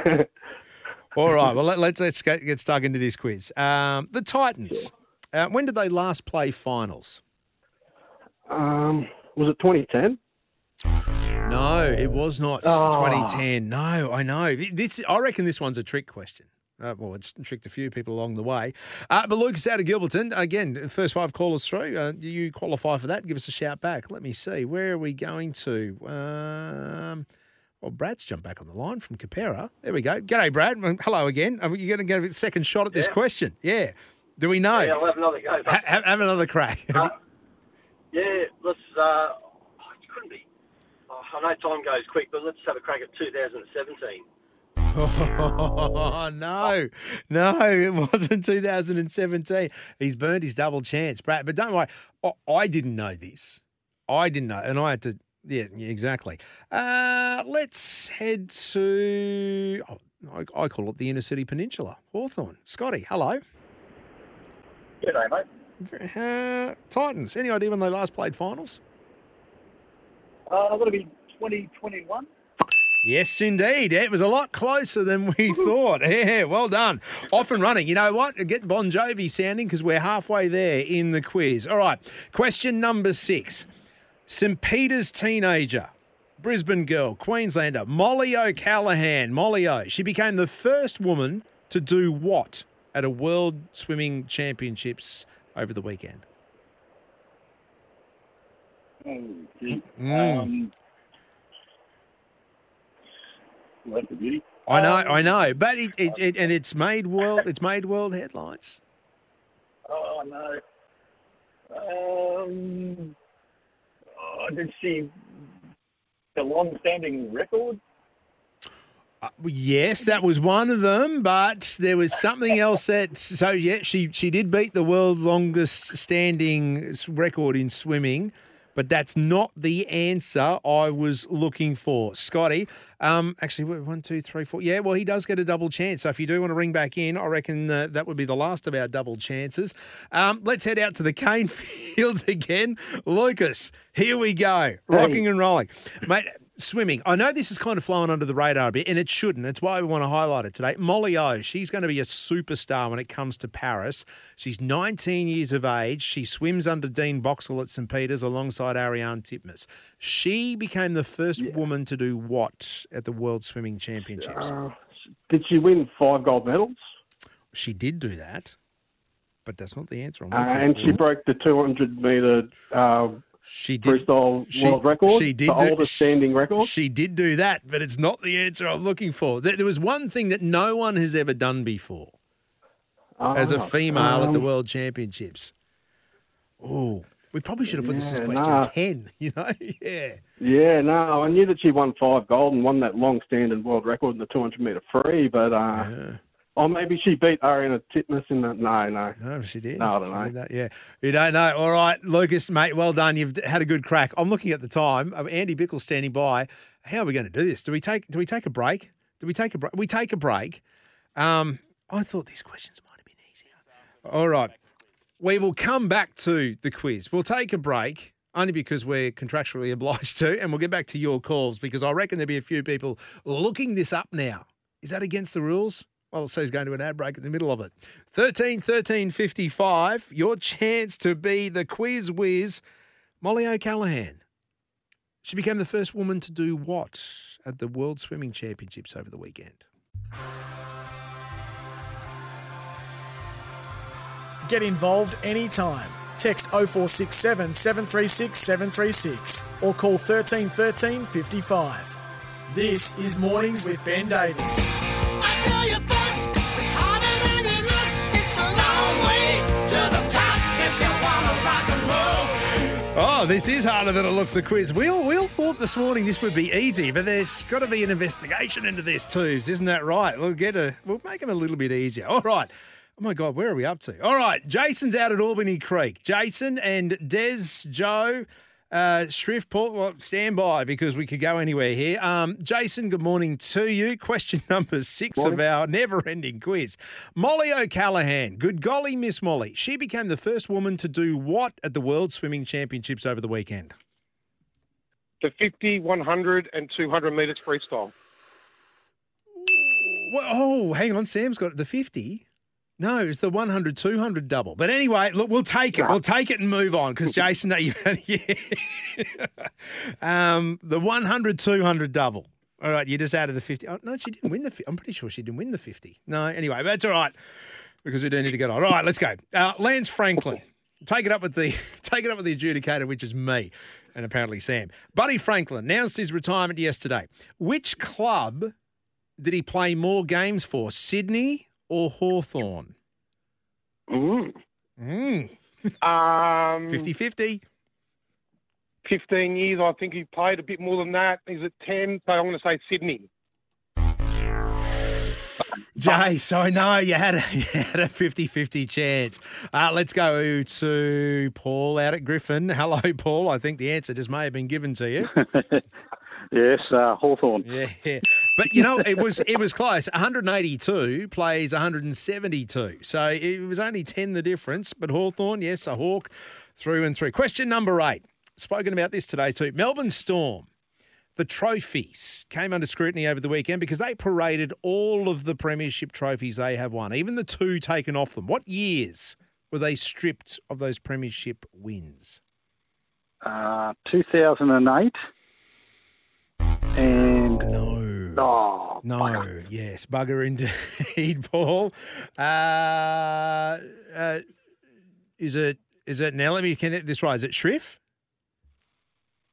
All right. Well, let, let's let's get, get stuck into this quiz. Um, the Titans. Uh, when did they last play finals? Um, was it 2010? No, it was not Oh. 2010. No, I know. This I reckon this one's a trick question. Uh, well, it's tricked a few people along the way. Uh, but Lucas out of Gilberton, again, first five callers through. Uh, do you qualify for that? Give us a shout back. Let me see. Where are we going to? Um, well, Brad's jumped back on the line from Capera. There we go. G'day, Brad. Hello again. Are you going to get a second shot at this Yeah. question? Yeah. Do we know? Yeah, I'll have another go. Ha- have, have another crack. Yeah, let's. Uh, oh, it couldn't be. Oh, I know time goes quick, but let's have a crack at 2017. Oh, no, no, it wasn't 2017. He's burned his double chance, Brad. But don't worry, I, I didn't know this. I didn't know, and I had to. Yeah, yeah, exactly. Uh, let's head to. oh, I, I call it the inner city peninsula, Hawthorne. Scotty, hello. G'day, mate. Uh, Titans. Any idea when they last played finals? Uh, that'll be 2021. Yes, indeed. It was a lot closer than we thought. Yeah, well done. Off and running. You know what? Get Bon Jovi sounding because we're halfway there in the quiz. All right. Question number six. St. Peter's teenager, Brisbane girl, Queenslander, Mollie O'Callaghan. Molly O. She became the first woman to do what at a World Swimming Championships over the weekend? Oh. Mm. Um, well, that's a beauty. I know, I know, but it, it, it and it's made world it's made world headlines. Oh, no. Um, oh, did she the long-standing record? Uh, Yes, that was one of them, but there was something else that. So yeah, she she did beat the world's longest standing record in swimming, but that's not the answer I was looking for, Scotty. Um, actually, one, two, three, four. Yeah, well, he does get a double chance. So if you do want to ring back in, I reckon uh, that would be the last of our double chances. Um, let's head out to the cane fields again, Lucas. Here we go, rocking and rolling, mate. Swimming. I know this is kind of flowing under the radar a bit, and it shouldn't. That's why we want to highlight it today. Molly O, she's going to be a superstar when it comes to Paris. She's 19 years of age. She swims under Dean Boxall at St. Peter's alongside Ariarne Titmus. She became the first woman to do what at the World Swimming Championships? Uh, did she win five gold medals? She did do that, but that's not the answer. Uh, and for. she broke the 200 meter uh, she did, freestyle she- world record. she did the do- oldest standing record. She did do that, but it's not the answer I'm looking for. There there was one thing that no one has ever done before as a Ah, female at the um, World Championships. Oh, we probably should have put this as Yeah, question nah. 10, you know? yeah. Yeah, no, I knew that she won five gold and won that long-standing world record in the 200 meter free, but uh, oh, maybe she beat Ariarne Titmus in the no, no, no, she did. No, I don't She know. that, yeah. You don't know. All right, Lucas, mate, well done. You've had a good crack. I'm looking at the time. Um, Andy Bichel standing by. How are we going to do this? Do we take do we take a break? Do we take a break? We take a break. Um, I thought these questions might have been easier. All right. We will come back to the quiz. We'll take a break only because we're contractually obliged to, and we'll get back to your calls because I reckon there'll be a few people looking this up now. Is that against the rules? Well, so he's going to an ad break in the middle of it. 13 13 55, your chance to be the quiz whiz, Mollie O'Callaghan. She became the first woman to do what at the World Swimming Championships over the weekend? Get involved anytime. Text 0467 736 736 or call 13 13 55. This is Mornings with Ben Davis. This is harder than it looks, the quiz. We all, we all thought this morning this would be easy, but there's got to be an investigation into this, too. Isn't that right? We'll get a, we'll make them a little bit easier. All right. Oh my God, where are we up to? All right, Jason's out at Albany Creek. Jason and Des, Joe, uh, Shrift, Paul, well, stand by because we could go anywhere here. Um, Jason, good morning to you. Question number six of our never-ending quiz. Mollie O'Callaghan, good golly, Miss Molly. She became the first woman to do what at the World Swimming Championships over the weekend? The 50, 100, and 200 metres freestyle. Well, oh, hang on. Sam's got the 50. No, it's the 100, 200 double. But anyway, look, we'll take it. We'll take it and move on because Jason, yeah. um, the 100, 200 double. All right, you just added the 50. Oh, no, she didn't win the 50. I'm pretty sure she didn't win the 50. No, anyway, that's all right because we do need to get on. All right, let's go. Uh, Lance Franklin. Take it up with the take it up with the adjudicator, which is me, and apparently Sam. Buddy Franklin announced his retirement yesterday. Which club did he play more games for, Sydney or Hawthorn? Mm. Mm. Um, 50 50. 15 years. I think he played a bit more than that. Is it 10? So I'm going to say Sydney. Jace, I know you had a, you had a 50-50 chance. Uh, let's go to Paul out at Griffin. Hello, Paul. I think the answer just may have been given to you. Yes, uh, Hawthorn. Yeah, but you know it was it was close. 182 plays 172, so it was only 10 the difference. But Hawthorn, yes, a hawk through and through. Question number eight. Spoken about this today too. Melbourne Storm. The trophies came under scrutiny over the weekend because they paraded all of the premiership trophies they have won, even the two taken off them. What years were they stripped of those premiership wins? Uh, 2008. And. No. Oh, No, yes, bugger indeed, Paul. Uh, uh, is it is it now? Let me get this right. Is it Shriff?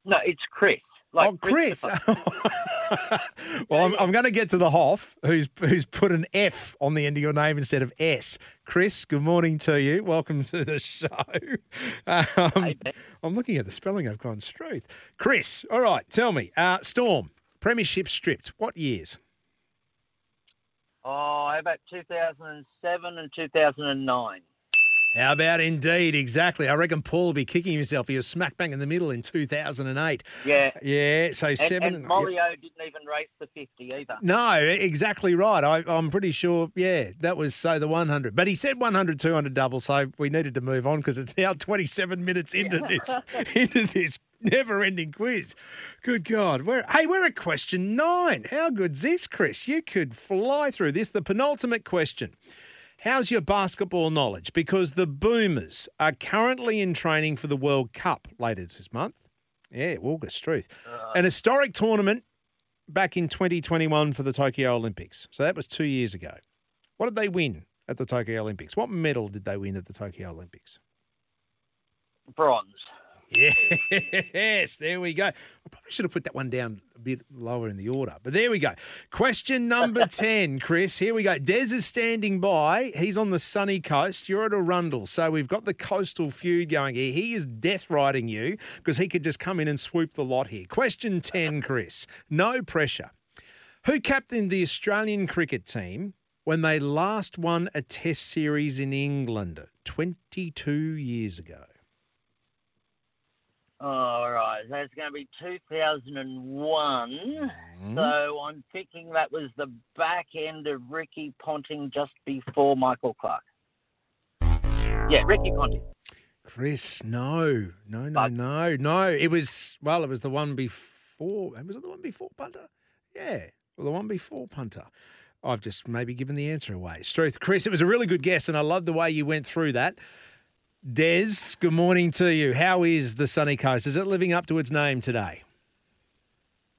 No, it's Chris. Like oh, Chris. well, I'm, I'm going to get to the Hoff, who's who's put an F on the end of your name instead of S. Chris, good morning to you. Welcome to the show. Um, I'm looking at the spelling. I've gone Struth. Chris, all right, tell me. Uh, Storm, Premiership stripped. What years? Oh, how about 2007 and 2009? How about indeed? Exactly. I reckon Paul will be kicking himself. He was smack bang in the middle in 2008. Yeah. Yeah. So And, seven. and Molio didn't even race the 50 either. No, exactly right. I, I'm pretty sure, yeah, that was so the 100. But he said 100, 200 double, so we needed to move on because it's now 27 minutes into this into this never-ending quiz. Good God. We're, hey, we're at question nine. How good's this, Chris? You could fly through this. The penultimate question. How's your basketball knowledge? Because the Boomers are currently in training for the World Cup later this month. Yeah, August, truth. Uh. An historic tournament back in 2021 for the Tokyo Olympics. So that was two years ago. What did they win at the Tokyo Olympics? What medal did they win at the Tokyo Olympics? Bronze. Yes, there we go. I probably should have put that one down a bit lower in the order, but there we go. Question number 10, Chris. Here we go. Des is standing by. He's on the sunny coast. You're at Arundel. So we've got the coastal feud going here. He is death riding you because he could just come in and swoop the lot here. Question 10, Chris. No pressure. Who captained the Australian cricket team when they last won a test series in England 22 years ago? All right, that's going to be 2001. Mm-hmm. So I'm thinking that was the back end of Ricky Ponting just before Michael Clarke. Yeah, Ricky Ponting. Chris, no, no, no, no, no. It was well, it was the one before. Was it the one before punter? Yeah, well, the one before punter. I've just maybe given the answer away. Struth, Chris, it was a really good guess, and I love the way you went through that. Des, good morning to you. How is the sunny coast? Is it living up to its name today?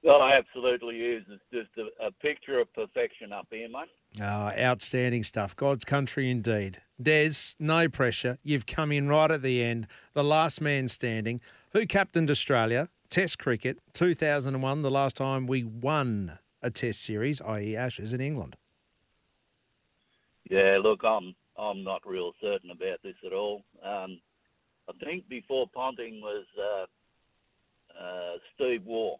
Oh, absolutely is. It's just a, a picture of perfection up here, mate. Oh, outstanding stuff. God's country indeed. Des, no pressure. You've come in right at the end. The last man standing. Who captained Australia? Test cricket, 2001, the last time we won a test series, i.e., Ashes in England. Yeah, look, I'm I'm not real certain about this at all. Um, I think before Ponting was uh, uh, Steve Waugh.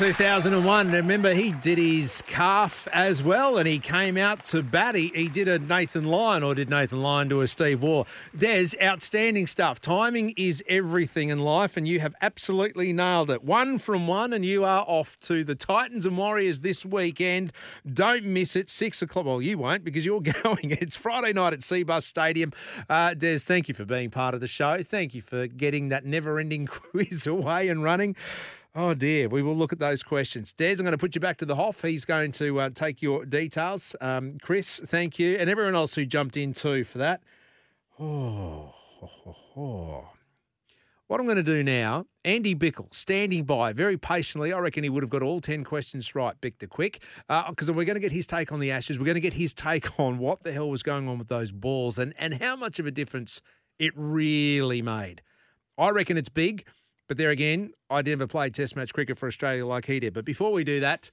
2001. Remember, he did his calf as well, and he came out to bat. He, he did a Nathan Lyon, or did Nathan Lyon do a Steve Waugh? Des, outstanding stuff. Timing is everything in life, and you have absolutely nailed it. One from one, and you are off to the Titans and Warriors this weekend. Don't miss it. Six o'clock. Well, you won't because you're going. It's Friday night at Cbus Stadium. Uh, Des, thank you for being part of the show. Thank you for getting that never-ending quiz away and running. Oh dear, we will look at those questions. Des, I'm going to put you back to the Hoff. He's going to uh, take your details. Um, Chris, thank you, and everyone else who jumped in too for that. Oh, what I'm going to do now, Andy Bichel standing by very patiently. I reckon he would have got all 10 questions right, Bick the Quick, because we're going to get his take on the Ashes. We're going to get his take on what the hell was going on with those balls and, and how much of a difference it really made. I reckon it's big. But there again, I never played Test match cricket for Australia like he did. But before we do that,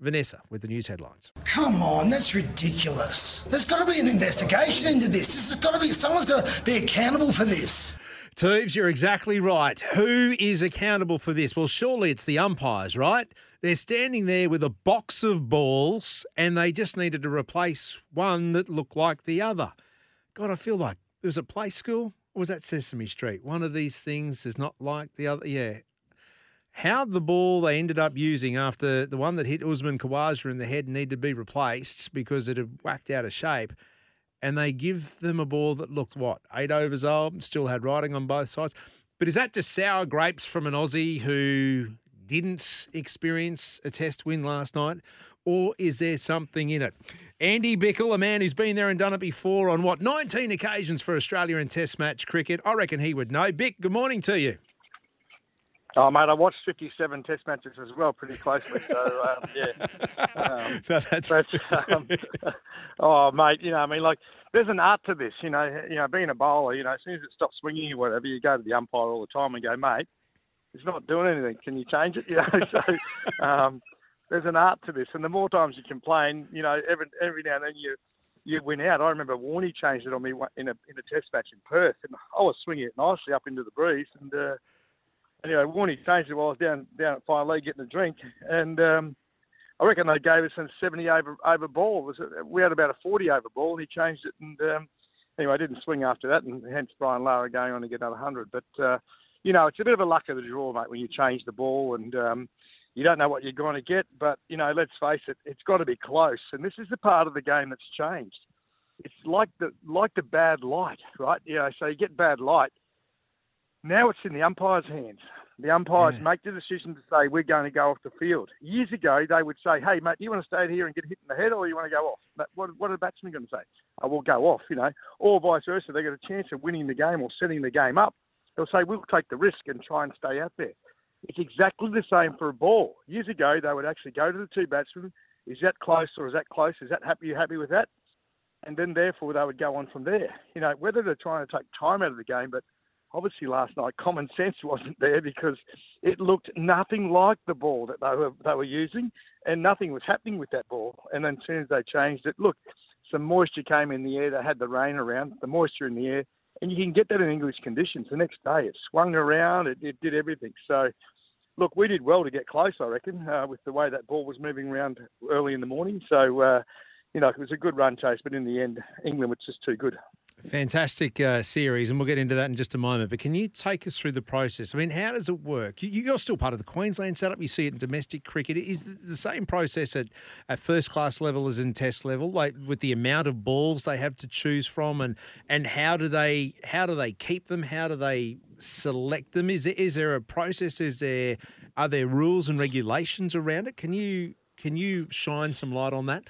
Vanessa with the news headlines. Come on, that's ridiculous. There's got to be an investigation into this. This has got to be, someone's got to be accountable for this. Teves, you're exactly right. Who is accountable for this? Well, surely it's the umpires, right? They're standing there with a box of balls and they just needed to replace one that looked like the other. God, I feel like it was a play school was that Sesame Street? One of these things is not like the other. Yeah. How the ball they ended up using after the one that hit Usman Khawaja in the head needed to be replaced because it had whacked out of shape and they give them a ball that looked what eight overs old, still had writing on both sides. But is that just sour grapes from an Aussie who didn't experience a Test win last night, or is there something in it? Andy Bichel, a man who's been there and done it before on what 19 occasions for Australia in Test match cricket, I reckon he would know. Bick, good morning to you. Oh, mate, I watched 57 Test matches as well, pretty closely. So, um, yeah. Um, No, that's but, um, oh, mate, you know, I mean, like, there's an art to this. You know, you know, being a bowler, you know, as soon as it stops swinging or whatever, you go to the umpire all the time and go, mate, it's not doing anything. Can you change it? You know, so um, there's an art to this, and the more times you complain, you know, every every now and then you you win out. I remember Warney changed it on me in a in a Test match in Perth, and I was swinging it nicely up into the breeze, and. Uh, anyway, Warney changed it while I was down down at fine leg getting a drink, and um, I reckon they gave us a 70 over over ball. It we had about a 40 over ball, and he changed it, and um, anyway, I didn't swing after that, and hence Brian Lara going on to get another 100. But uh, you know, it's a bit of a luck of the draw, mate, when you change the ball, and um, you don't know what you're going to get. But you know, let's face it, it's got to be close, and this is the part of the game that's changed. It's like the like the bad light, right? You know, so you get bad light. Now it's in the umpire's hands. The umpires make the decision to say we're going to go off the field. Years ago, they would say, "Hey, mate, do you want to stay here and get hit in the head, or you want to go off?" But what, what are the batsmen going to say? "I will go off," you know, or vice versa. They got a chance of winning the game or setting the game up. They'll say, "We'll take the risk and try and stay out there." It's exactly the same for a ball. Years ago, they would actually go to the two batsmen. Is that close or is that close? Is that happy? You happy with that? And then therefore they would go on from there. You know, whether they're trying to take time out of the game, but obviously last night common sense wasn't there because it looked nothing like the ball that they were they were using, and nothing was happening with that ball. And then as soon as they changed it, look, some moisture came in the air. They had the rain around, the moisture in the air, and you can get that in English conditions. The next day, it swung around, it, it did everything. So. Look, we did well to get close, I reckon, uh, with the way that ball was moving around early in the morning. So, uh, you know, it was a good run chase, but in the end, England was just too good. Fantastic uh, series, and we'll get into that in just a moment. But can you take us through the process? I mean, how does it work? You, you're still part of the Queensland setup. You see it in domestic cricket. Is the same process at, at first class level as in Test level, like with the amount of balls they have to choose from, and and how do they how do they keep them? How do they select them? Is there, is there a process? Is there are there rules and regulations around it? Can you can you shine some light on that?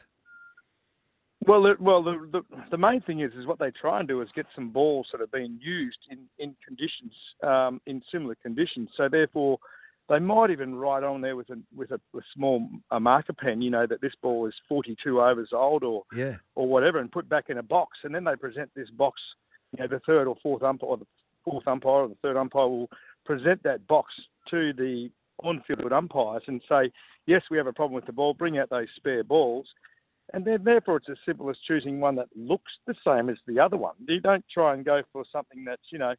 Well, the, well, the, the the main thing is is what they try and do is get some balls that are being used in in conditions um, in similar conditions. So therefore, they might even write on there with a with a, a small a marker pen, you know, that this ball is 42 overs old or Yeah. or whatever, and put back in a box, and then they present this box. You know, the third or fourth umpire, or the fourth umpire or the third umpire will present that box to the on-field umpires and say, yes, we have a problem with the ball. Bring out those spare balls. And then, therefore, it's as simple as choosing one that looks the same as the other one. You don't try and go for something that's, you know,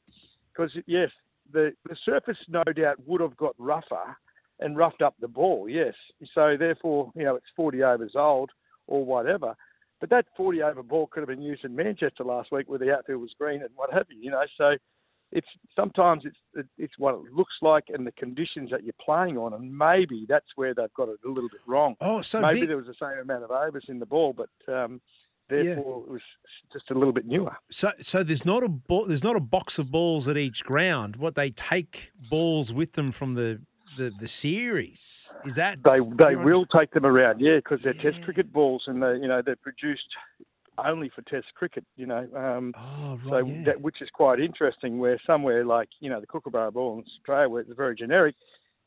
because yes, the the surface no doubt would have got rougher and roughed up the ball. Yes, so therefore, you know, it's 40 overs old or whatever. But that 40 over ball could have been used in Manchester last week where the outfield was green and what have you. You know, so it's sometimes it's it's what it looks like and the conditions that you're playing on, and maybe that's where they've got it a little bit wrong. Oh, so maybe big- there was the same amount of overs in the ball, but um, therefore it was just a little bit newer. So, so there's not a ball, there's not a box of balls at each ground. What they take balls with them from the the, the series is that They they will take them around, yeah, because they're Test cricket balls, and they you know they're produced only for Test cricket, you know. Um, oh, so that, which is quite interesting. Where somewhere like you know the Kookaburra ball in Australia, where it's very generic,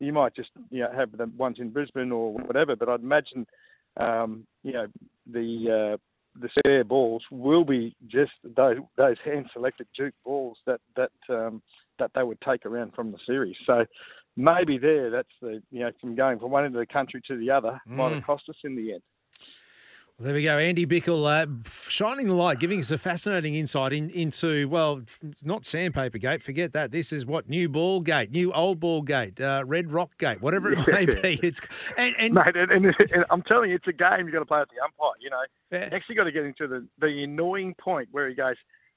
you might just you know have the ones in Brisbane or whatever. But I'd imagine um, you know the uh, the spare balls will be just those those hand selected Duke balls that that um, that they would take around from the series. So maybe there, that's the you know from going from one end of the country to the other might Mm. have cost us in the end. There we go. Andy Bichel uh, shining the light, giving us a fascinating insight in, into, well, not Sandpaper Gate, forget that. This is what? New Ball Gate, New Old Ball Gate, uh, Red Rock Gate, whatever it may be. It's and, and Mate, and, and, and I'm telling you, it's a game you've got to play with the umpire. You know, you actually got to get into the the annoying point where he goes,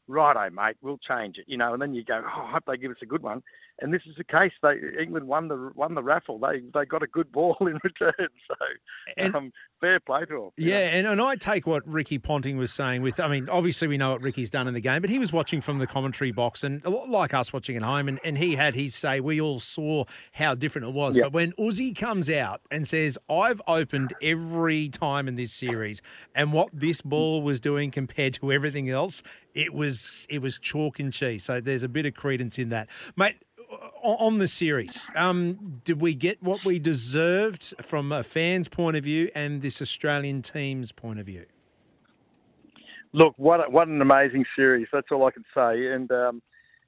"Righto, mate, we'll change it." You know, and then you go, "Oh, I hope they give us a good one." And this is the case. They England won the won the raffle. They they got a good ball in return. So um, fair play to them. Yeah, and, and I take what Ricky Ponting was saying with, I mean, obviously we know what Ricky's done in the game, but he was watching from the commentary box and like us watching at home, and, and he had his say, we all saw how different it was. Yep. But when Uzi comes out and says, I've opened every time in this series, and what this ball was doing compared to everything else, it was it was chalk and cheese. So there's a bit of credence in that. Mate, on the series, um, did we get what we deserved from a fan's point of view and this Australian team's point of view? Look, what what an amazing series. That's all I can say. And um,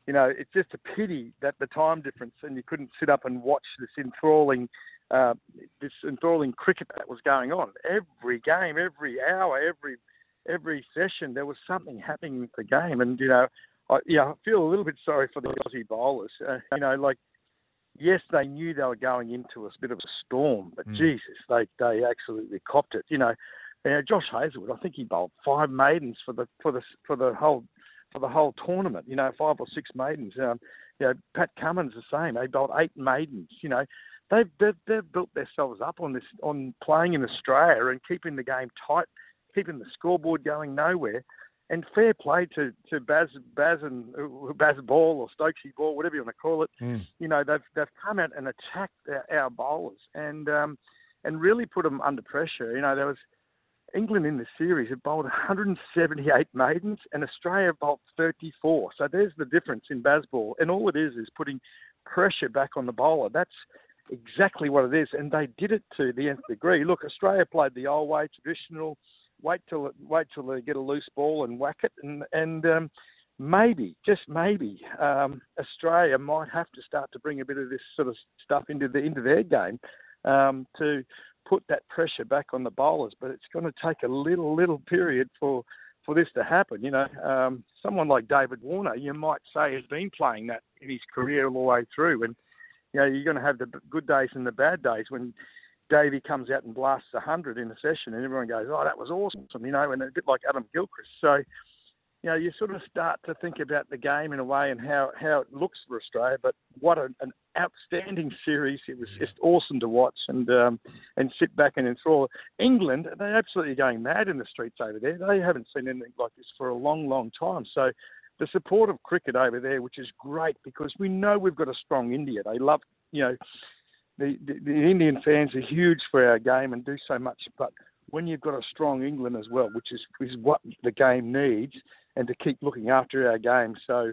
you know, it's just a pity that the time difference and you couldn't sit up and watch this enthralling, uh, this enthralling cricket that was going on. Every game, every hour, every every session, there was something happening with the game. And you know, I, yeah, I feel a little bit sorry for the Aussie bowlers. Uh, you know, like yes, they knew they were going into a bit of a storm, but Mm. Jesus, they they absolutely copped it. You know, you know, Josh Hazlewood, I think he bowled five maidens for the for the for the whole for the whole tournament. You know, five or six maidens. Um, you know, Pat Cummins the same. They bowled eight maidens. You know, they've they've, they've built themselves up on this on playing in Australia and keeping the game tight, keeping the scoreboard going nowhere. And fair play to to Baz Baz and uh, Baz Ball or Stokesy Ball, whatever you want to call it you know they've they've come out and attacked our, our bowlers and um, and really put them under pressure. You know there was England in the series had bowled 178 maidens and Australia bowled 34. So there's the difference in Bazball, and all it is is putting pressure back on the bowler. That's exactly what it is, and they did it to the nth degree. Look, Australia played the old way, traditional. Wait till wait till they get a loose ball and whack it, and and um, maybe, just maybe, um, Australia might have to start to bring a bit of this sort of stuff into the into their game um, to put that pressure back on the bowlers. But it's going to take a little little period for for this to happen. You know, um, someone like David Warner, you might say, has been playing that in his career all the way through, and you know you're going to have the good days and the bad days when. Davey comes out and blasts a hundred in a session, and everyone goes, "Oh, that was awesome," you know, and a bit like Adam Gilchrist. So, you know, you sort of start to think about the game in a way and how, how it looks for Australia. But what an, an outstanding series! It was just awesome to watch and um, and sit back and enthrall. England, they're absolutely going mad in the streets over there. They haven't seen anything like this for a long, long time. So. The support of cricket over there, which is great because we know we've got a strong India. They love, you know, the, the, Indian fans are huge for our game and do so much. But when you've got a strong England as well, which is is what the game needs, and to keep looking after our game, so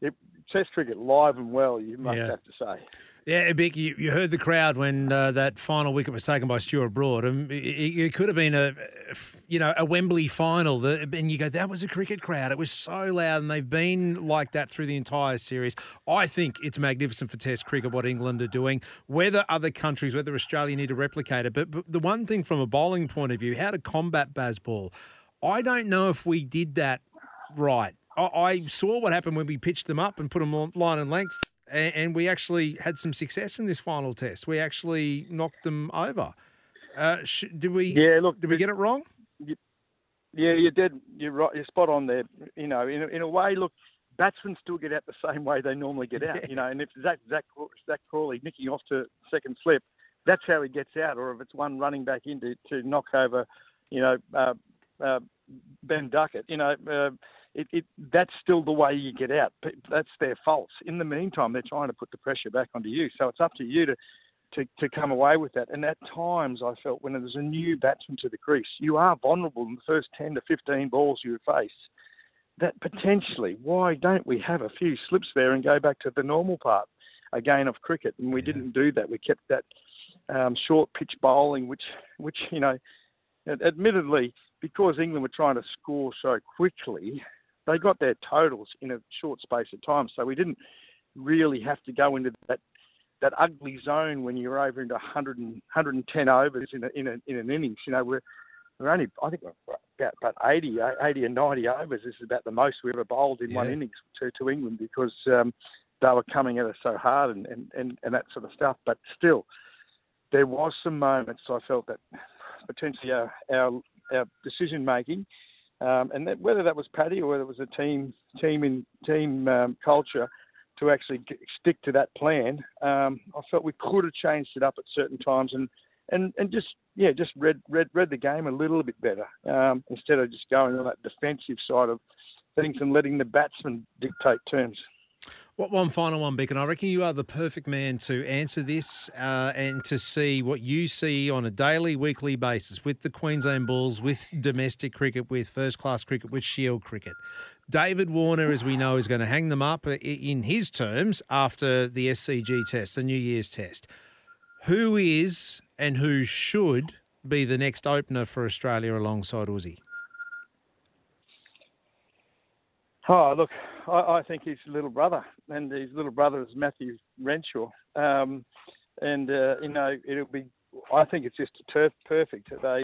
it, Test cricket live and well, you must Yeah. have to say. Yeah, Bick, you, you heard the crowd when uh, that final wicket was taken by Stuart Broad. Um, it, it could have been a, you know, a Wembley final, and you go, that was a cricket crowd. It was so loud, and they've been like that through the entire series. I think it's magnificent for Test cricket what England are doing. Whether other countries, whether Australia need to replicate it, but, but the one thing from a bowling point of view, how to combat Bazball, I don't know if we did that right. I, I saw what happened when we pitched them up and put them on line and length, and, and we actually had some success in this final test. We actually knocked them over. Uh, sh- did we? Yeah, look, did we get it wrong? Yeah, you're dead. You're right. You're spot on there. You know, in a, in a way, look, batsmen still get out the same way they normally get out. You know, and if Zach Zach Zach Crawley nicking off to second slip, that's how he gets out. Or if it's one running back in to, to knock over, you know, uh, uh, Ben Duckett. You know, uh, it, it that's still the way you get out. That's their faults. In the meantime, they're trying to put the pressure back onto you. So it's up to you to to, to come away with that. And at times, I felt when there's a new batsman to the crease, you are vulnerable in the first 10 to 15 balls you face. That potentially, why don't we have a few slips there and go back to the normal part again of cricket? And we didn't do that. We kept that um, short pitch bowling, which, which you know, admittedly, because England were trying to score so quickly, they got their totals in a short space of time. So we didn't really have to go into that that ugly zone when you're over into 100 and, 110 overs in a, in, a, in an innings. You know, we're we're only I think we're about about 80, 80 and 90 overs. This is about the most we ever bowled in one innings to to England because um, they were coming at us so hard and, and, and, and that sort of stuff. But still, there was some moments I felt that potentially our our, our decision making, um, and that, whether that was Paddy or whether it was a team team in team um, culture to actually stick to that plan, um, I felt we could have changed it up at certain times and. And, and just yeah, just read read read the game a little bit better um, instead of just going on that defensive side of things and letting the batsmen dictate terms. What one final one, Beacon? I reckon you are the perfect man to answer this uh, and to see what you see on a daily, weekly basis with the Queensland Bulls, with domestic cricket, with first class cricket, with Shield cricket. David Warner, as we know, is going to hang them up in his terms after the SCG test, the New Year's test. Who is and who should be the next opener for Australia alongside Uzi? Oh, look, I, I think his little brother, and his little brother is Matthew Renshaw. Um, and, uh, you know, it'll be, I think it's just turf perfect. They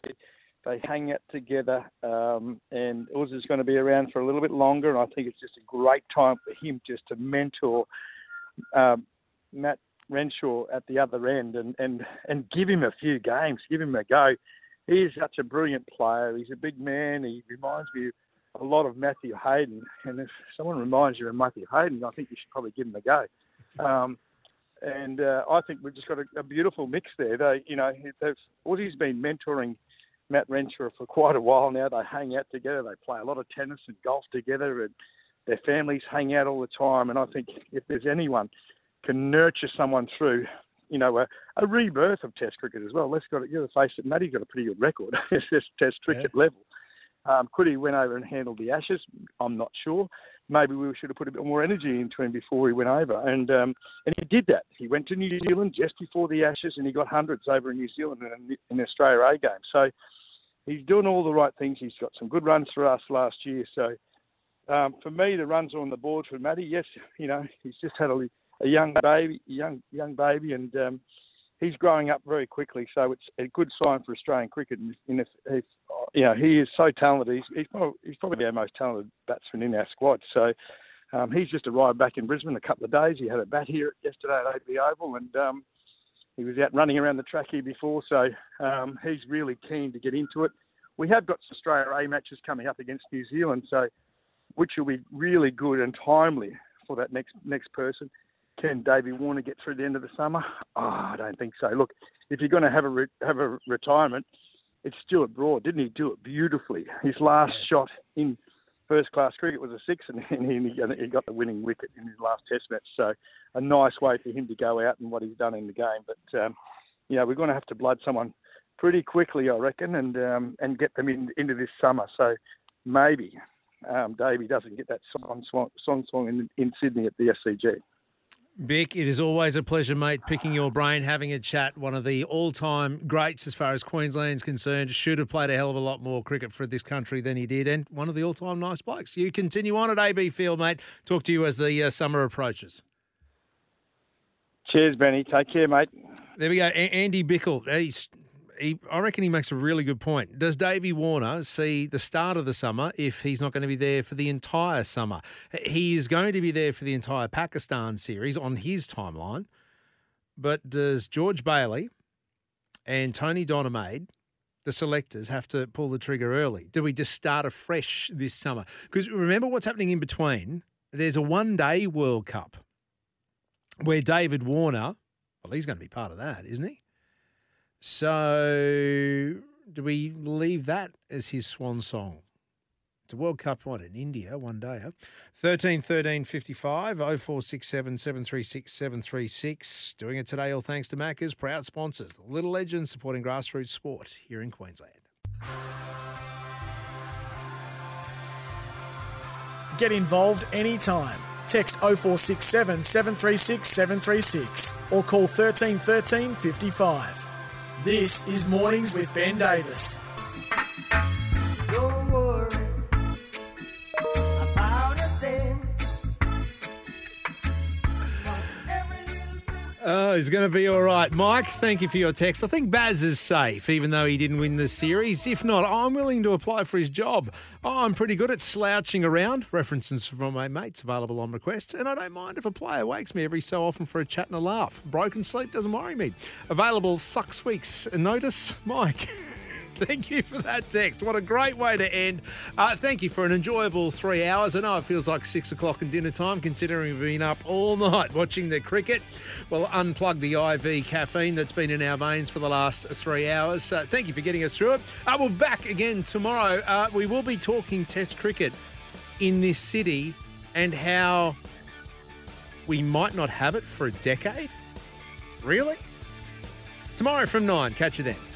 they hang out together, um, and Uz is going to be around for a little bit longer, and I think it's just a great time for him just to mentor um, Matt Renshaw at the other end and, and, and give him a few games, give him a go. He is such a brilliant player. He's a big man. He reminds me a lot of Matthew Hayden. And if someone reminds you of Matthew Hayden, I think you should probably give him a go. Um, and uh, I think we've just got a, a beautiful mix there. They, you know, they've Aussie's been mentoring Matt Renshaw for quite a while now. They hang out together. They play a lot of tennis and golf together, and their families hang out all the time. And I think if there's anyone can nurture someone through, you know, a, a rebirth of Test cricket as well. Let's got to, you to face it. Matty's got a pretty good record at Test cricket level. Um, could he went over and handled the Ashes? I'm not sure. Maybe we should have put a bit more energy into him before he went over, and um, and he did that. He went to New Zealand just before the Ashes, and he got hundreds over in New Zealand in, the Australia A game. So he's doing all the right things. He's got some good runs for us last year. So um, for me, the runs are on the board for Matty. Yes, you know he's just had a, a young baby, young young baby, and um, he's growing up very quickly. So it's a good sign for Australian cricket. And, if, if you know he is so talented, he's he's probably, he's probably our most talented batsman in our squad. So. Um, he's just arrived back in Brisbane a couple of days. He had a bat here yesterday at AB Oval, and um, he was out running around the track here before, so um, he's really keen to get into it. We have got Australia A matches coming up against New Zealand, so which will be really good and timely for that next next person. Can Davey Warner get through the end of the summer? Oh, I don't think so. Look, if you're going to have a re- have a retirement, it's Stuart Broad. Didn't he do it beautifully? His last shot in first class cricket was a six, and he, he got the winning wicket in his last Test match. So, a nice way for him to go out and what he's done in the game. But um, you know, we're going to have to blood someone pretty quickly, I reckon, and um, and get them in, into this summer. So maybe um, Davey doesn't get that song song, song, song in, in Sydney at the SCG. Bick, it is always a pleasure, mate, picking your brain, having a chat. One of the all time greats as far as Queensland's concerned. Should have played a hell of a lot more cricket for this country than he did, and one of the all time nice blokes. You continue on at AB Field, mate. Talk to you as the uh, summer approaches. Cheers, Benny. Take care, mate. There we go. A- Andy Bichel. He's, he, I reckon he makes a really good point. Does Davey Warner see the start of the summer if he's not going to be there for the entire summer? He is going to be there for the entire Pakistan series on his timeline. But does George Bailey and Tony Dodemaide, the selectors, have to pull the trigger early? Do we just start afresh this summer? Because remember what's happening in between? There's a one day World Cup where David Warner, well, he's going to be part of that, isn't he? So, do we leave that as his swan song? It's a World Cup, what, in India one day, huh? 13 13 55 0467 736 736. Doing it today, all thanks to Macca's, proud sponsors, the Little Legends supporting grassroots sport here in Queensland. Get involved anytime. Text 0467 736 736 or call 13 13 55. This is Mornings with Ben Davis. Oh, he's going to be all right. Mike, thank you for your text. I think Baz is safe, even though he didn't win the series. If not, I'm willing to apply for his job. Oh, I'm pretty good at slouching around. References from my mates available on request. And I don't mind if a player wakes me every so often for a chat and a laugh. Broken sleep doesn't worry me. Available sucks weeks. Notice, Mike. Thank you for that text. What a great way to end. Uh, thank you for an enjoyable three hours. I know it feels like six o'clock and dinner time, considering we've been up all night watching the cricket. Well, unplug the IV caffeine that's been in our veins for the last three hours. Uh, thank you for getting us through it. Uh, we'll back again tomorrow. Uh, we will be talking Test cricket in this city and how we might not have it for a decade. Really? Tomorrow from nine. Catch you then.